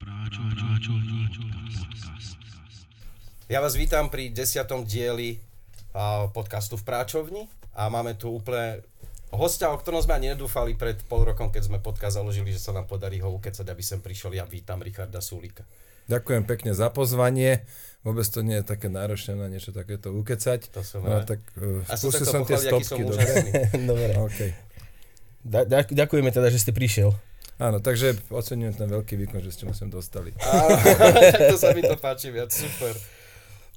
Práčo, práčo, podcast. Ja vás vítam pri desiatom dieli podcastu v Práčovni a máme tu úplne hostia, o ktorom sme ani nedúfali pred pol rokom, keď sme podcast založili, že sa nám podarí ho ukecať, aby sem prišiel. Ja vítam Richarda Sulíka. Ďakujem pekne za pozvanie. Vôbec to nie je také náročné na niečo takéto ukecať. To som no, tak uh, A som som tie stopky. Dobre. Dobre. Okay. Da, da, ďakujeme teda, že ste prišiel. Áno, takže oceňujem ten veľký výkon, že ste ma sem dostali. Áno, to sa mi to páči viac, super.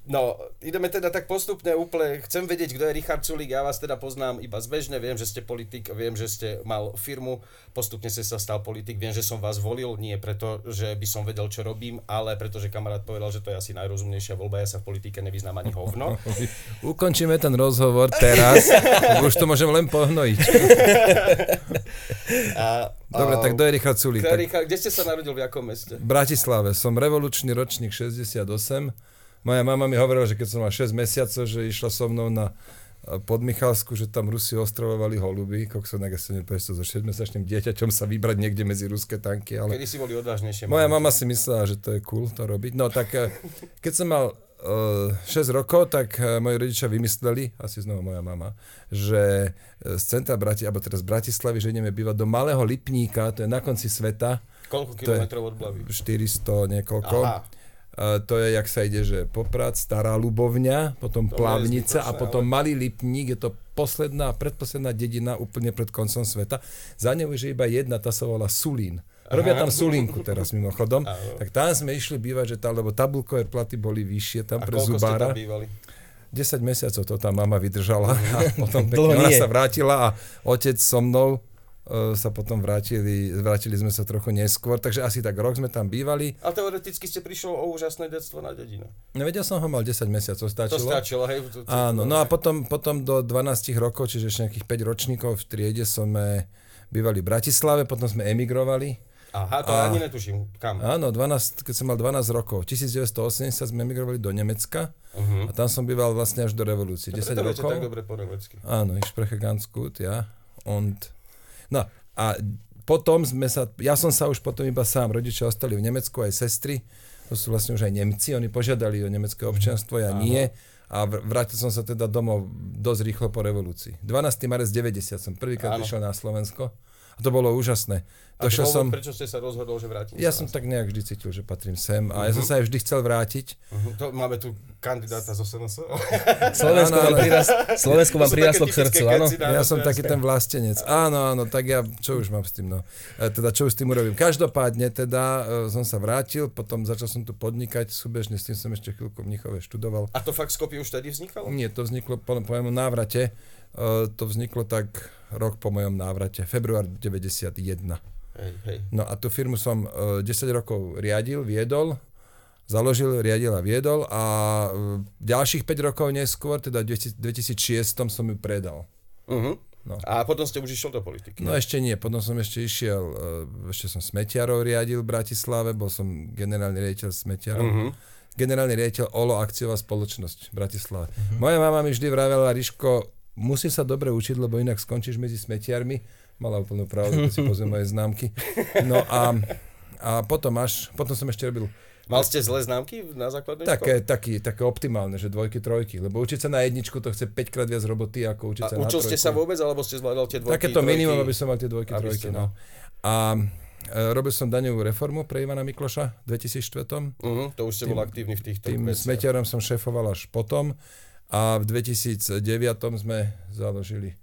No, ideme teda tak postupne úplne, chcem vedieť, kto je Richard Sulík, ja vás teda poznám iba zbežne, viem, že ste politik, viem, že ste mal firmu, postupne ste sa stal politik, viem, že som vás volil, nie preto, že by som vedel, čo robím, ale pretože kamarát povedal, že to je asi najrozumnejšia voľba, ja sa v politike nevyznám ani hovno. Ukončíme ten rozhovor teraz, už to môžem len pohnojiť. A, Dobre, tak kto je Richard Richard, kde ste sa narodil, v akom meste? v Bratislave. Som revolučný ročník 68. Moja mama mi hovorila, že keď som mal 6 mesiacov, že išla so mnou na eh, pod Michalsku, že tam Rusi ostrovovali holuby, kokso, tak asi nepovieš to so 6-mesačným dieťaťom sa vybrať niekde medzi ruské tanky, ale... Kedy si boli odvážnejšie? Moja mama si myslela, že to je cool to robiť. No tak eh, keď som mal uh, 6 rokov, tak uh, moji rodičia vymysleli, asi znova moja mama, že eh, z centra Brati, alebo teraz z Bratislavy, že ideme bývať do malého Lipníka, to je na konci sveta, Koľko kilometrov od Blavy? 400 niekoľko. Aha. Uh, to je, jak sa ide, že Poprad, Stará Ľubovňa, potom To Plavnica a potom ale- Malý Lipník, je to posledná, predposledná dedina úplne pred koncom sveta. Za ňou je že iba jedna, tá sa volá Sulín. Robia tam Sulínku teraz mimochodom. Áno. Tak tam sme išli bývať, že tá, lebo tabulkové platy boli vyššie tam A pre koľko ste Zubára. tam bývali? 10 mesiacov to tá mama vydržala a potom pekne ona sa vrátila a otec so mnou e, sa potom vrátili, vrátili sme sa trochu neskôr, takže asi tak rok sme tam bývali. A teoreticky ste prišiel o úžasné detstvo na dedinu. Nevedel som ho, mal 10 mesiacov, To stačilo. stačilo, hej? To, to, Áno, no a potom, potom do 12 rokov, čiže ešte nejakých 5 ročníkov v triede sme bývali v Bratislave, potom sme emigrovali. Aha, to A- ani netuším. Kam? Áno, 12, keď som mal 12 rokov, 1980 sme emigrovali do Nemecka Uh-huh. a tam som býval vlastne až do revolúcie. 10 Preto viete rokov. tak dobre po nemecky. Áno, ich spreche ganz gut, ja. Und... No a potom sme sa, ja som sa už potom iba sám, rodičia ostali v Nemecku, aj sestry, to sú vlastne už aj Nemci, oni požiadali o nemecké občianstvo, ja nie. A vr- vrátil som sa teda domov dosť rýchlo po revolúcii. 12. marec 90 som prvýkrát prišiel na Slovensko a to bolo úžasné. A Došiel dôvod, som, prečo ste sa rozhodol, že vrátite ja sa som tak nejak vždy cítil, že patrím sem a ja Mhm. som sa aj vždy chcel vrátiť. Uh-huh. To máme tu kandidáta zo SNS. Slovensko Áno, vám, áno. priras, Slovensko vám prirastlo k srdcu, áno? Ja som taký ten vlastenec. Áno, áno, tak ja, čo už mám s tým, no. E, Teda, čo už s tým urobím. Každopádne teda e, som sa vrátil, potom začal som tu podnikať, súbežne s tým som ešte chvíľku v Mnichove študoval. A to fakt v Skopje už tedy vznikalo? Nie, to vzniklo po, po mojom návrate, to vzniklo tak rok po mojom návrate, február 91. Hej, hej. No a tú firmu som e, 10 rokov riadil, viedol, založil, riadil a viedol a e, ďalších 5 rokov neskôr, teda v 2006 som ju predal. Uh-huh. No. A potom ste už išiel do politiky. No ešte nie, potom som ešte išiel, ešte som smetiarov riadil v Bratislave, bol som generálny riaditeľ smetiarov. Uh-huh. Generálny riaditeľ OLO akciová spoločnosť v Bratislave. Moja mama mi vždy vravela, Riško, musí sa dobre učiť, lebo inak skončíš medzi smetiarmi. Mala úplnú pravdu, keď si pozriem moje známky. No a, a potom až, potom som ešte robil Mal ste zlé známky na základnej také, taký, také optimálne, že dvojky, trojky. Lebo učiť sa na jedničku to chce 5 krát viac roboty, ako učiť A sa na učil ste sa trojku. vôbec, alebo ste zvládal tie dvojky, Takéto minimum, aby som mal tie dvojky, Aby trojky. ste, No. A e, robil som daňovú reformu pre Ivana Mikloša v 2004. Uh-huh. To už ste bol aktívny v týchto Tým veciach. smetiarom som šéfoval až potom. A v 2009 sme založili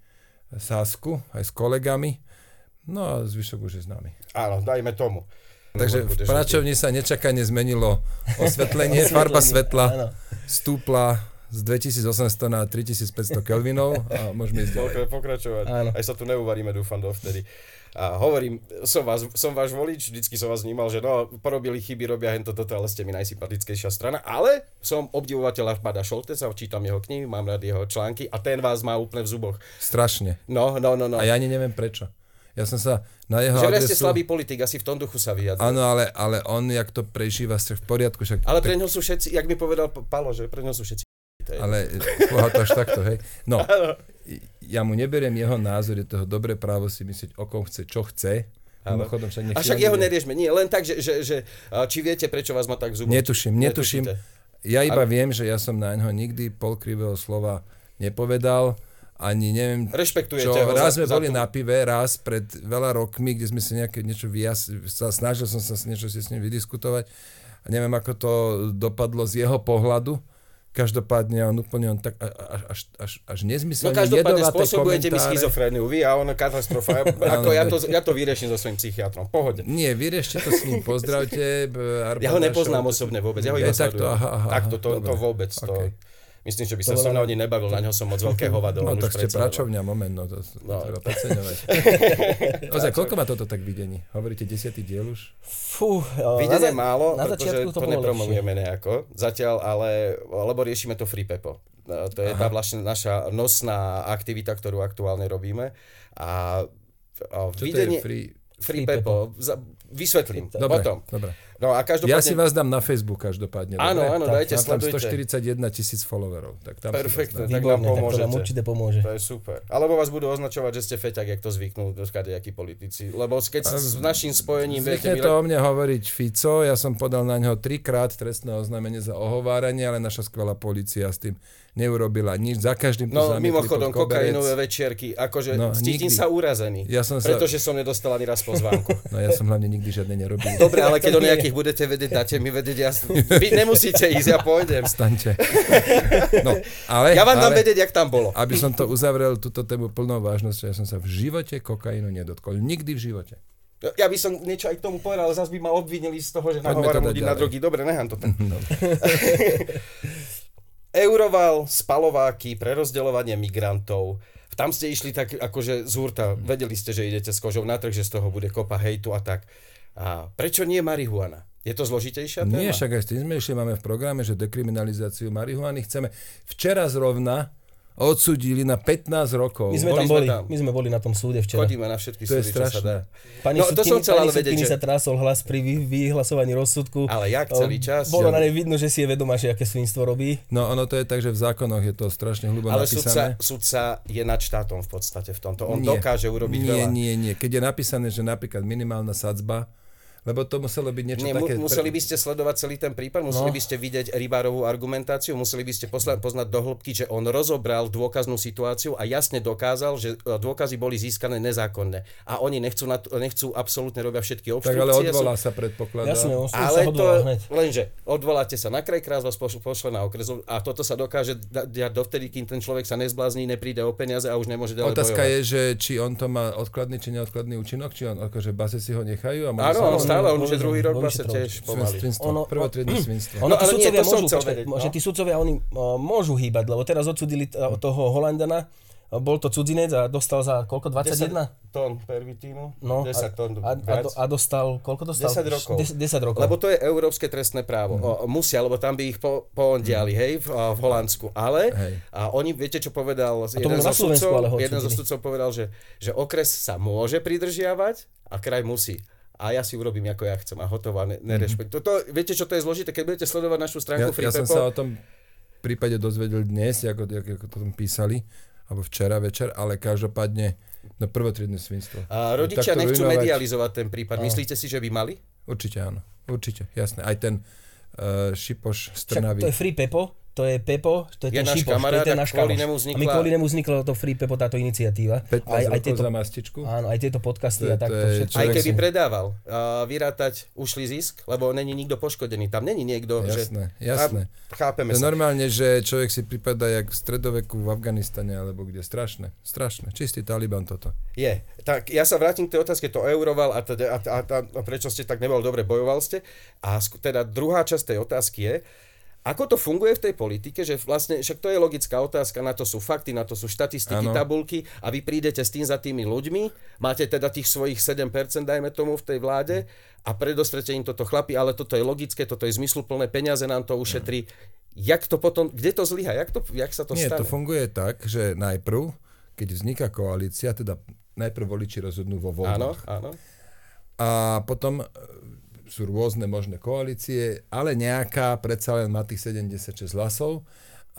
Sásku aj s kolegami. No a zvyšok už je známy. Áno, dajme tomu. Takže v pracovni sa nečakane zmenilo osvetlenie, farba svetla stúpla z 2800 na 3500 Kelvinov a môžeme ísť ďalej. Pokra- pokračovať. Áno. Aj sa tu neuvaríme, dúfam, dovtedy. A hovorím, som, vás, som váš volič, vždycky som vás vnímal, že no, porobili chyby, robia hento toto, ale ste mi najsympatickejšia strana. Ale som obdivovateľ Arpada Šolteca, čítam jeho knihy, mám rád jeho články a ten vás má úplne v zuboch. Strašne. No, no, no, no. A ja ani neviem prečo. Ja som sa na jeho Že vraj ste adresu... slabý politik, asi v tom duchu sa vyjadril. Áno, ale, ale on, jak to prežíva, ste v poriadku, však... Ale pre ňo sú všetci, jak mi povedal Palo, že pre ňo sú všetci. Ale koho to až takto, hej. No, ja mu neberiem jeho názor, je toho dobré právo si myslieť, o kom chce, čo chce. Áno. Mimochodom, však A však jeho neriešme. Nie, len tak, že, že, že a či viete, prečo vás má tak zubov? Netuším, netuším. Netušíte. Ja iba viem, že ja som na ňo nikdy polkrivého slova nepovedal, ani neviem, Rešpektujete čo, ho raz sme za boli tú- na pive, raz pred veľa rokmi, kde sme si nejaké niečo vyjas... sa snažil som sa niečo si s ním vydiskutovať a neviem, ako to dopadlo z jeho pohľadu. Každopádne on úplne on tak až, až, až No nezmyselne každopádne jedovaté spôsobujete mi schizofréniu, vy a on katastrofa. Ako ja to, ja to vyrieším so svojím psychiatrom. Pohode. Nie, vyriešte to s ním, pozdravte. Arpad Ja ho nepoznám to- osobne vôbec, ja ho iba takto, aha, aha, Takto, to, dobre. to vôbec. To, Okej. Myslím, že by sa so mnou ani nebavil, na ňo som moc veľké hovado. No tak ste pračovňa, moment, no to, to No. treba podceňovať. Ozaj, koľko má toto tak videní? Hovoríte desiatý diel už? Fú, o, Videnie na, málo, na pretože to, to nepromujeme nejako. Zatiaľ, ale, lebo riešime to Free Pepo. E, To je tá vlastne naša nosná aktivita, ktorú aktuálne robíme. A, a Čo to videnie... je free? Free Free Pepo. Za, vysvetlím. Dobre, Potom. dobre. No a každopádne... Ja si vás dám na Facebook každopádne. Áno, dobre? áno, Tak, dajte, mám tam sledujte. 141 tisíc followerov. Tak tam Perfektne. tak nám Výborné, tak to pomôžete. určite pomôže. To je super. Alebo vás budú označovať, že ste feťak, jak to zvyknú nejakí politici. Lebo keď s, s našim spojením, viete, Zvykne my, to o mne hovoriť Fico, ja som podal na neho trikrát trestné oznámenie za ohováranie, ale naša skvelá policia s tým neurobila nič. Za každým to No mimochodom, kokainové večierky, akože No, no, cítim nikdy. sa urazený, Ja som sa- pretože som nedostal ani raz pozvánku. No ja som hlavne nikdy žiadne nerobil. Dobre, ale keď o nejakých budete vedieť, dáte mi vedieť, ja, vy nemusíte ísť, ja pôjdem. Staňte. No, ale, Ja vám dám ale, vedieť, jak tam bolo. aby som to uzavrel, túto tému plnou vážnosťou, ja som sa v živote kokainu nedotkol. Nikdy v živote. Ja by som niečo aj k tomu povedal, ale zase by ma obvinili z toho, že nahováram ľudí na drogy. Dobre, nechám to tak. No. Euroval, spalováky, prerozdeľovanie migrantov. Tam ste išli tak akože z hurta, vedeli ste, že idete s kožou na trh, že z toho bude kopa hejtu a tak. A prečo nie marihuana? Je to zložitejšia téma? Nie, však aj s tým sme išli, máme v programe, že dekriminalizáciu marihuany chceme. Včera zrovna odsudili na 15 rokov. My sme Boli tam sme boli, tam. my sme boli na tom súde včera. Chodíme na všetky To je súdy, čo sa strašné. dá. Pani No, to som chcel ale vedieť, že- sa trásol hlas pri vy, vyhlasovaní rozsudku. Ale jak celý čas? Bolo na nej vidno, že si je vedomá, že aké svinstvo robí. No ono to je tak, že v zákonoch je to strašne hlubo Ale napísané. sudca, sudca je nad štátom v podstate v tomto. On Nie. dokáže urobiť nie, veľa. Nie, nie, Keď je napísané, že napríklad minimálna sadzba, lebo to muselo byť niečo Nie, také... museli by ste sledovať celý ten prípad, museli No. by ste vidieť rybárovú argumentáciu, museli by ste posla- poznať do hĺbky, že on rozobral dôkaznú situáciu a jasne dokázal, že e, dôkazy boli získané nezákonné. A oni nechcú, na to, nechcú absolútne robiť všetky Tak obštrukcie. ale sú- odvolá sa predpokladá. Jasne, on ale sa to, hneď. lenže odvoláte sa na kraj, krás vás poš- pošle na okres a toto sa dokáže da- diať dovtedy, kým ten človek sa nezblázní, nepríde o peniaze a už nemôže ďalej Otázka bojovať. je, že či on to má odkladný či neodkladný účinok, či on akože base si ho nechajú a môže sa stále, on už druhý rok vlastne tiež pomaly. Ono- prvotriedne svinstvo. Ono, No, ale nie, to som môžu, chcel počkaj, vedieť, no. že tí sudcovia, oni o, môžu hýbať, lebo teraz odsudili t- toho Holandana, o, bol to cudzinec a dostal za koľko, 21? 10 tón pervitínu, No, 10 tón a, a, a, dostal, koľko dostal? 10 rokov. 10, 10 rokov. Lebo to je európske trestné právo. Mhm. O, musia, lebo tam by ich po, poondiali, hej, v, a, v Holandsku. Ale Hej. a oni, viete, čo povedal jeden, zo sudcov, jeden zo sudcov povedal, že, že okres sa môže pridržiavať a kraj musí. A ja si urobím, ako ja chcem a hotovo, a ne, nerešpekt. Toto, viete, čo to je zložité? Keď budete sledovať našu Mhm. Ja, stránku ja som FreePepo, sa o tom prípade dozvedel dnes, ako, ako, ako to tam písali, alebo včera večer, ale každopádne no prvotriedne svinstvo. a rodičia Takto nechcú ruinovať- medializovať ten prípad. Myslíte si, že by mali? Určite áno, určite, jasné. Aj ten uh, Šipoš z Trnavy. to je Free Pepo, to je Pepo, to je, Je ten náš Šipoš, to kamarát je ten náš kvôli nemu A my vznikla- kvôli nemu vzniklo to Free Pepo, táto iniciatíva. 15 aj, aj tieto, za mastičku. áno, aj tieto podcasty To a takto to je všetko. Aj keby si- predával, a vyrátať ušli zisk, lebo není nikto poškodený. Tam není niekto, Jasné, že... jasné. A, chápeme To sa. normálne, že človek si pripadá jak v stredoveku v Afganistane, alebo kde. Strašné, strašné. Čistý Taliban toto. Je. Tak ja sa vrátim k tej otázke, to euroval a, teda, a, a, a, a prečo ste tak nebol dobre, bojoval ste. A teda druhá časť tej otázky je, ako to funguje v tej politike, že vlastne, však to je logická otázka, na to sú fakty, na to sú štatistiky, Áno. tabulky a vy prídete s tým za tými ľuďmi, máte teda tých svojich 7%, dajme tomu, v tej vláde a predostrete im toto chlapi, ale toto je logické, toto je zmysluplné, peniaze nám to ušetrí. Jak to potom, kde to zlyha, jak, to, jak sa to Nie, stane? to funguje tak, že najprv, keď vzniká koalícia, teda najprv voliči rozhodnú vo Áno, voľbách. áno. A potom sú rôzne možné koalície, ale nejaká predsa len má tých 76 hlasov,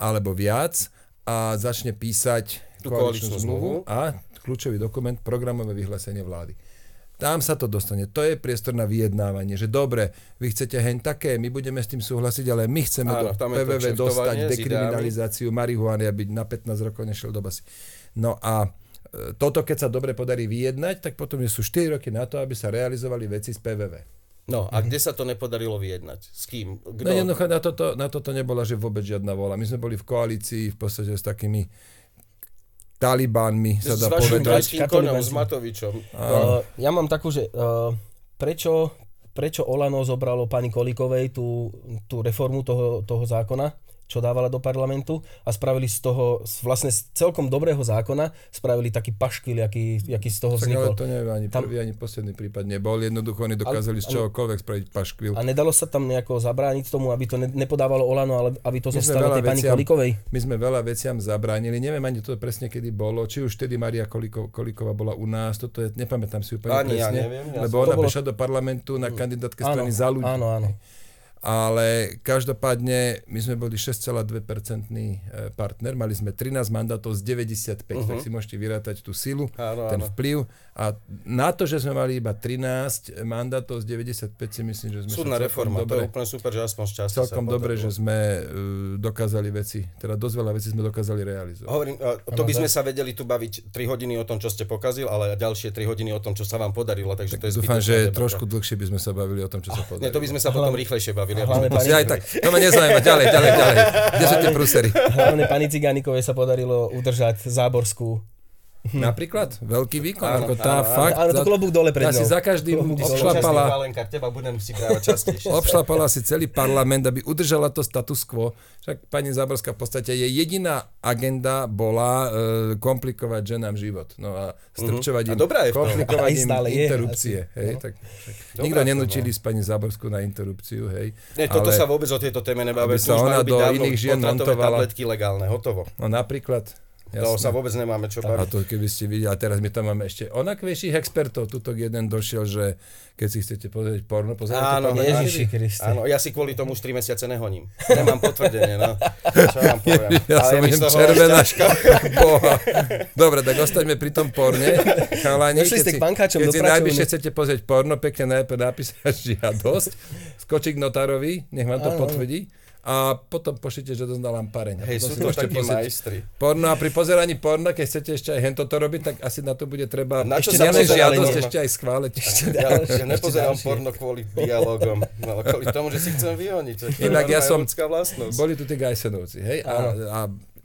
alebo viac a začne písať Tú koaličnú zmluvu a kľúčový dokument programové vyhlásenie vlády. Tam sa to dostane. To je priestor na vyjednávanie, že dobre, vy chcete heň také, my budeme s tým súhlasiť, ale my chceme Áno, do PVV dostať dekriminalizáciu marihuany, aby na 15 rokov nešiel do basy. No a e, toto, keď sa dobre podarí vyjednať, tak potom sú 4 roky na to, aby sa realizovali veci z PVV. No a kde sa to nepodarilo vyjednať? S kým? Kto? No jednoducho na toto, na toto nebola, že vôbec žiadna vola. My sme boli v koalícii v podstate s takými talibánmi, sa s dá vašim povedať. koňom, Katolíci. s Matovičom. Uh, ja mám takú, že uh, prečo, prečo Olano zobralo pani Kolíkovej tú, tú reformu toho, toho zákona, čo dávala do parlamentu a spravili z toho, z vlastne z celkom dobrého zákona, spravili taký paškvil, aký, aký z toho Tak ale vznikol. to neviem, ani Tam- prvý, ani posledný prípad nebol. Jednoducho oni dokázali z ale- čohokoľvek spraviť paškvil. A nedalo sa tam nejako zabrániť tomu, aby to ne, nepodávalo Olano, ale aby to My zostalo tej pani Kolíkovej? My sme veľa veciam zabránili, neviem ani to presne kedy bolo, či už vtedy Maria Koliko, Kolíková bola u nás, toto je, nepamätám si úplne Ani ja presne, neviem, ja lebo ona bolo- prišla do parlamentu na kandidátke Áno, strany za ľudí. áno, áno. Ale každopádne my sme boli 6,2% partner, mali sme 13 mandátov z 95, uh-huh. tak si môžete vyrátať tú silu, Mhm. Áno, ten áno. vplyv. A na to, že sme mali iba 13 mandátov z 95, si myslím, že sme Súdna reforma, to dobre, je úplne super, že aspoň šťastie celkom dobre, podarilo. že sme uh, dokázali veci, teda dosť veľa vecí sme dokázali realizovať. Hovorím, a to by sme sa vedeli tu baviť 3 hodiny o tom, čo ste pokazil, ale ďalšie 3 hodiny o tom, čo sa vám podarilo, takže to je Dúfam, že debata. trošku dlhšie by sme sa bavili o tom, čo sa Nie, to by podarilo. sme sa potom rýchlejšie bavili. Aby hlavne pani- aj tak, to ma nezaujíma, ďalej, ďalej, ďalej. Kde sú tie prusery? Hlavne pani Cigánikovej sa podarilo udržať záborskú. Napríklad, veľký výkon, Áno, ako tá áno, fakt, Áno, to klobúk dole pred tá si za každým obšlapala, Valenka, teba budem si častejšie. obšlapala si celý parlament, aby udržala to status quo. Však pani Záborská v podstate jej jediná agenda bola e, komplikovať ženám život. No a strpčovať A im, dobrá je komplikovať im stále je, interrupcie. asi. Hej, No. tak, Dobrá nikto nenúčili s pani Záborskou na interrupciu, hej. Nie, toto ale- sa vôbec o tejto téme nebavíme. Aby sa ona do iných žien montovala. tabletky legálne, hotovo. No napríklad, To sa jasné. vôbec nemáme čo A baviť. to keby ste videli, a teraz my tam máme ešte onakvejších expertov. Tuto jeden došiel, že keď si chcete pozrieť porno, pozerajte Áno, porno. Ježiši Kriste. Áno, ja si kvôli tomu už 3 mesiace nehoním. Nemám potvrdenie, no. Čo vám poviem. Ja Ale som červená. Boha. Dobre, tak ostaňme pri tom porne. Chalani, Došli ste keď k pankáčom keď si najbližšie chcete pozrieť porno, pekne najprv napísať žiadosť, skočiť k notárovi, nech vám to Áno, áno. A potom pošlite, že to na lampareň. Hej, sú to takí majstri. Porno a pri pozeraní porna, keď chcete ešte aj hento to robiť, tak asi na to bude treba Na čo ešte nielen žiadosť, ešte aj schváliť. Ja, ja nepozerám ďalšie. porno kvôli dialogom, ale kvôli tomu, že si chcem vyhoniť. To je Inak ja som-. Boli tu tí Gajsenovci, hej? A, a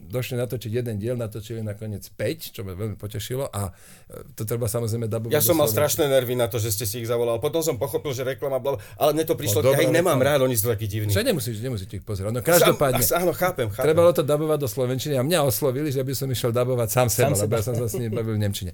došli natočiť jeden diel, natočili nakoniec 5, čo ma veľmi potešilo a e, to treba samozrejme dabovať Ja som mal strašné nervy na to, že ste si ich zavolal. Potom som pochopil, že reklama, bla, ale mne to prišlo, No, ja ich nemám rád, oni sú takí divní. Však nemusíš, nemusíte ich pozerať. No každopádne, Sam, áno, chápem, chápem. trebalo to dabovať do slovenčiny a mňa oslovili, že by som išiel dabovať sám seba, Sám lebo seba. ja som sa s nimi bavil v Nemčine.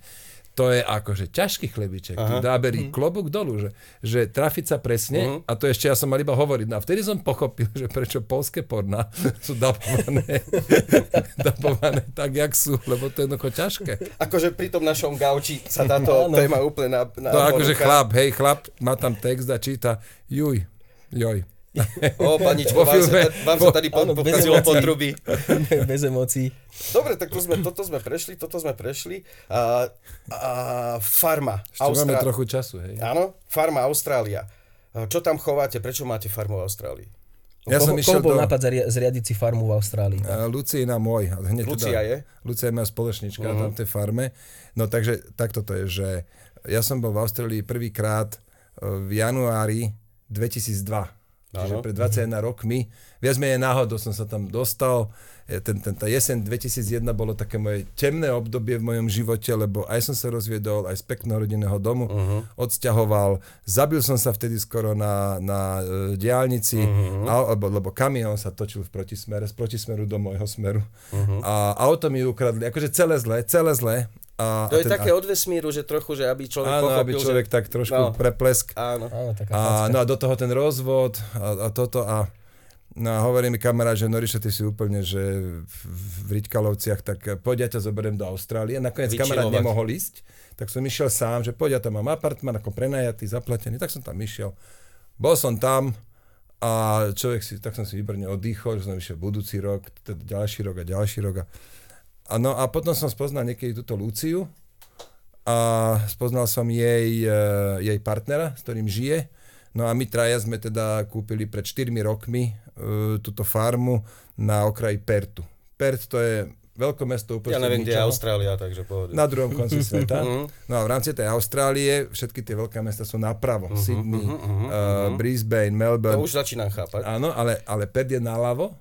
To je akože ťažký chlebiček, Aha. tu dáberí klobúk dolu, že, že trafiť sa presne, a to ešte ja som mal iba hovoriť. No a vtedy som pochopil, že prečo polské porna sú dabované, dabované tak, jak sú, lebo to je jednoducho ťažké. Akože pri tom našom gauči sa táto Áno. téma úplne na, na To akože chlap, hej, chlap má tam text a číta, juj, joj. O, paničko, vám, sa, vám sa tady po, pokazilo potruby. Bez emócií. Dobre, tak to sme, toto sme prešli, toto sme prešli. A, a farma. Ešte máme trochu času, hej. Áno, farma Austrália. Čo tam chováte? Prečo máte farmu v Austrálii? Ja som Koho- išiel koho bol do... nápad zriadiť si farmu v Austrálii? Uh, Lucína môj. Hneď Lucia teda, je? Lucia je moja spoločnička uh-huh. tam v tej farme. No takže takto to je, že ja som bol v Austrálii prvýkrát uh, v januári 2002. Čiže pred 21 rokmi. Viac menej náhodou som sa tam dostal. E, Ten, ten, tá jeseň 2001 bolo také moje temné obdobie v mojom živote, lebo aj som sa rozviedol, aj z pekného rodinného domu, uh-huh. odsťahoval. Zabil som sa vtedy skoro na, na e, diálnici, uh-huh. alebo, lebo kamión sa točil v protismere, z protismeru do môjho smeru. Uh-huh. A auto mi ukradli, akože celé zlé, celé zlé. A, To a je ten- také od vesmíru, že trochu, že aby človek Áno, pochopil, aby človek že... tak trošku No. preplesk. Áno. Áno, taká A, no a do toho ten rozvod a, a toto a No a hovorí mi kamarát, že Noriša, ty si úplne, že v, v Riťkalovciach, tak poď ja ťa zoberiem do Austrálie. Nakoniec kamarát nemohol ísť, tak som išiel sám, že poď ja tam mám apartman ako prenajatý, zaplatený, tak som tam išiel. Bol som tam a človek si, tak som si výborne oddychol, že som išiel budúci rok, teda ďalší rok a ďalší rok. A, a no a potom som spoznal niekedy túto Luciu a spoznal som jej, e, jej partnera, s ktorým žije. No a my traja sme teda kúpili pred 4 rokmi e, túto farmu na okraji Pertu. Pert to je veľké mesto uprostred Ja neviem, kde je. Austrália, takže pohode. Na druhom konci sveta. Mhm. No a v rámci tej Austrálie všetky tie veľké mesta sú napravo. Sydney, uh, Brisbane, To Melbourne. už začínam chápať. Áno, ale, ale Perth je naľavo.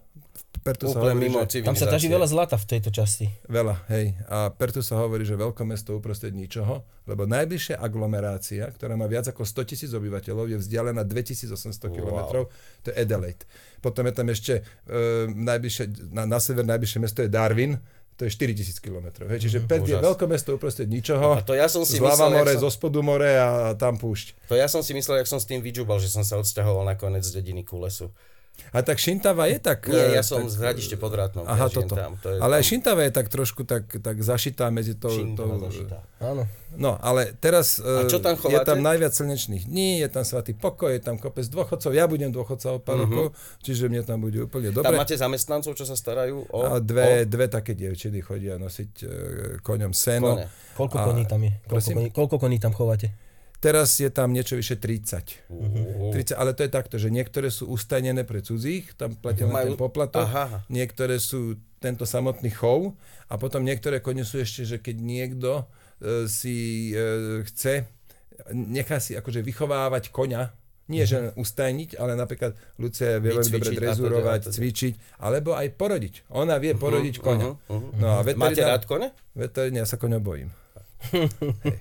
Pertu sa hovorí, mimo že Tam sa ťaží veľa zlata v tejto časti. veľa, hej. A Pertu sa hovorí, že veľké mesto uprostred ničoho, lebo najbližšia aglomerácia, ktorá má viac ako 100 tisíc obyvateľov, je vzdialená 2800 km, to je Adelaide. Potom je tam ešte uh, najbližšie, na, na sever najbližšie mesto je Darwin, to je 4000 km. Hej. Čiže Perth je veľké mesto uprostred ničoho, A to ja som si myslel, jak more, som- zo spodu more a tam púšť. To ja som si myslel, jak som s tým vyžubal, že som sa odsťahoval nakoniec z dediny ku lesu. A tak Šintava je tak... Nie, eh, ja som tak, z hradište pod Rátnom. Aha, ja toto. Tam. To je Ale aj Šintava je tak trošku tak, tak zašitá medzi. Šintava tou zašitá. Áno. No, ale teraz A čo eh, tam je chováte? tam najviac slnečných dní, je tam svatý pokoj, je tam kopec dôchodcov, ja budem dôchodca o pár uh-huh. rokov, čiže mne tam bude úplne Tam dobre. máte zamestnancov, čo sa starajú o... A dve, dve také dievčiny chodia nosiť uh, koňom seno. Kone. Koľko A- koní tam je? Koľko koní, koľko koní tam chováte? Teraz je tam niečo vyše 30. Uh, 30, ale to je takto, že niektoré sú ustajnené pre cudzích, tam platia len ten poplatok, Aha. niektoré sú tento samotný chov a potom niektoré kone sú ešte, že keď niekto e, si e, chce, nechá si akože vychovávať koňa, nie že len ustajniť, ale napríklad Lucia vie veľmi dobre teda. cvičiť, alebo aj porodiť. Ona vie porodiť koňa. uh, uh. No a Máte rád veterinár, kone? veterinár ja sa koňa bojím. Hej,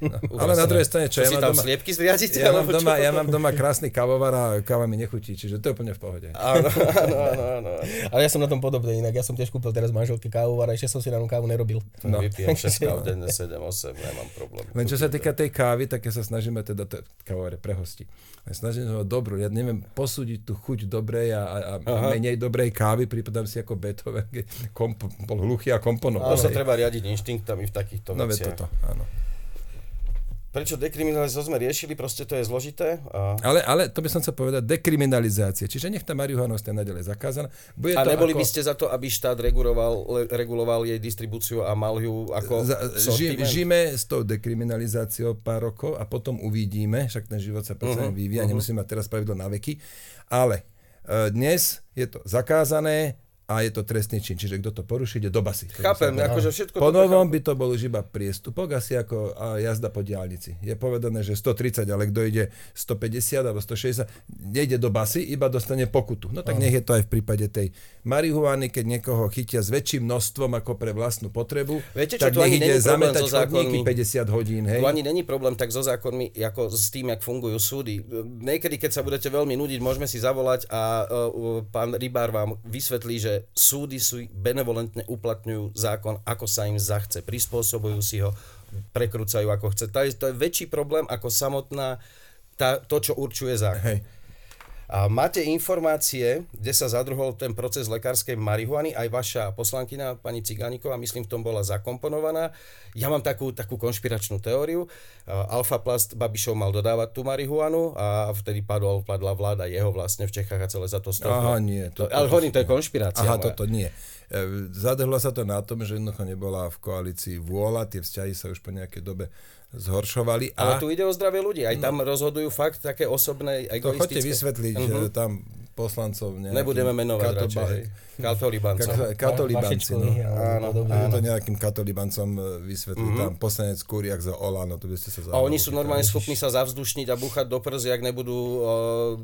no. Ale na druhej strane, čo, Čo ja si mám tam doma, sliepky zriadite? ja mám, doma, ja mám doma krásny kavovar a káva mi nechutí, čiže to je úplne v pohode. Áno, áno, áno, áno. Ale ja som na tom podobný, inak ja som tiež kúpil teraz manželke kávu, ale ešte som si na kávu nerobil. No. No. Vypijem 6 káv denne, 7, 8, nemám problém. Len čo sa týka tej kávy, tak ja sa snažíme teda, to, kavovare pre hosti, snažím sa o dobrú, ja neviem posúdiť tú chuť dobrej a, a, a menej dobrej kávy, prípadám si ako Beethoven, keď kompo, bol hluchý a komponoval. To sa treba riadiť inštinktami v takýchto No veciach. toto, áno. Prečo dekriminalizovať sme riešili, proste to je zložité. A, Ale, ale to by som chcel povedať, dekriminalizácie. Čiže nech tá marihuana ostane naďalej zakázaná. Bude a to neboli ako, by ste za to, aby štát reguloval, le- reguloval jej distribúciu a mal ju ako za, ži, žijeme s tou dekriminalizáciou pár rokov a potom uvidíme, však ten život sa predsa uh-huh, vyvíja, uh-huh. nemusíme mať teraz pravidlo na veky, ale e, dnes je to zakázané a je to trestný čin, čiže kto to poruší, ide do basy. To Chápem, dá. akože všetko Po to novom by to bol už iba priestupok, asi ako a jazda po diálnici. Je povedané, že 130, ale kto ide 150 alebo 160, nejde do basy, iba dostane pokutu. No tak nech je to aj v prípade tej marihuany, keď niekoho chytia s väčším množstvom ako pre vlastnú potrebu, Viete čo, tak nech ide zametať so chodníky zákonmi. 50 hodín. Hej. Tu ani není problém tak so zákonmi, ako s tým, jak fungujú súdy. Niekedy, keď sa budete veľmi nudiť, môžeme si zavolať a uh, pán Rybár vám vysvetlí, že súdy sú benevolentne uplatňujú zákon, ako sa im zachce. Prispôsobujú si ho, prekrúcajú ako chce. To je, to je väčší problém ako samotná tá, to, čo určuje zákon. Hej. A máte informácie, kde sa zadruhol ten proces lekárskej marihuany, aj vaša poslankyňa, pani Cigániková, myslím, v tom bola zakomponovaná. Ja mám takú, takú konšpiračnú teóriu. Alfa Plast Babišov mal dodávať tú marihuanu a vtedy padol, padla vláda jeho vlastne v Čechách a celé za to stoplo. Aha, nie. To, ale hovorím, to je konšpirácia. Aha, moja. toto nie. E, Zadrhlo sa to na tom, že jednoducho nebola v koalícii vôľa, tie vzťahy sa už po nejakej dobe zhoršovali. Ale A tu ide o zdravie ľudí. Aj tam rozhodujú fakt také osobné, to chodte egoistické. vysvetliť uh-huh. tam poslancov nejakým Nebudeme menovať katoba- radšej. hej. Ka- katolibanci, no. Áno. Áno, to nejakým katolibancom e, vysvetliť mm-hmm. tam poslanec Kuriak za Olano, to by ste sa A oni sú normálne schopní sa zavzdušniť a búchať do prs, ak nebudú uh,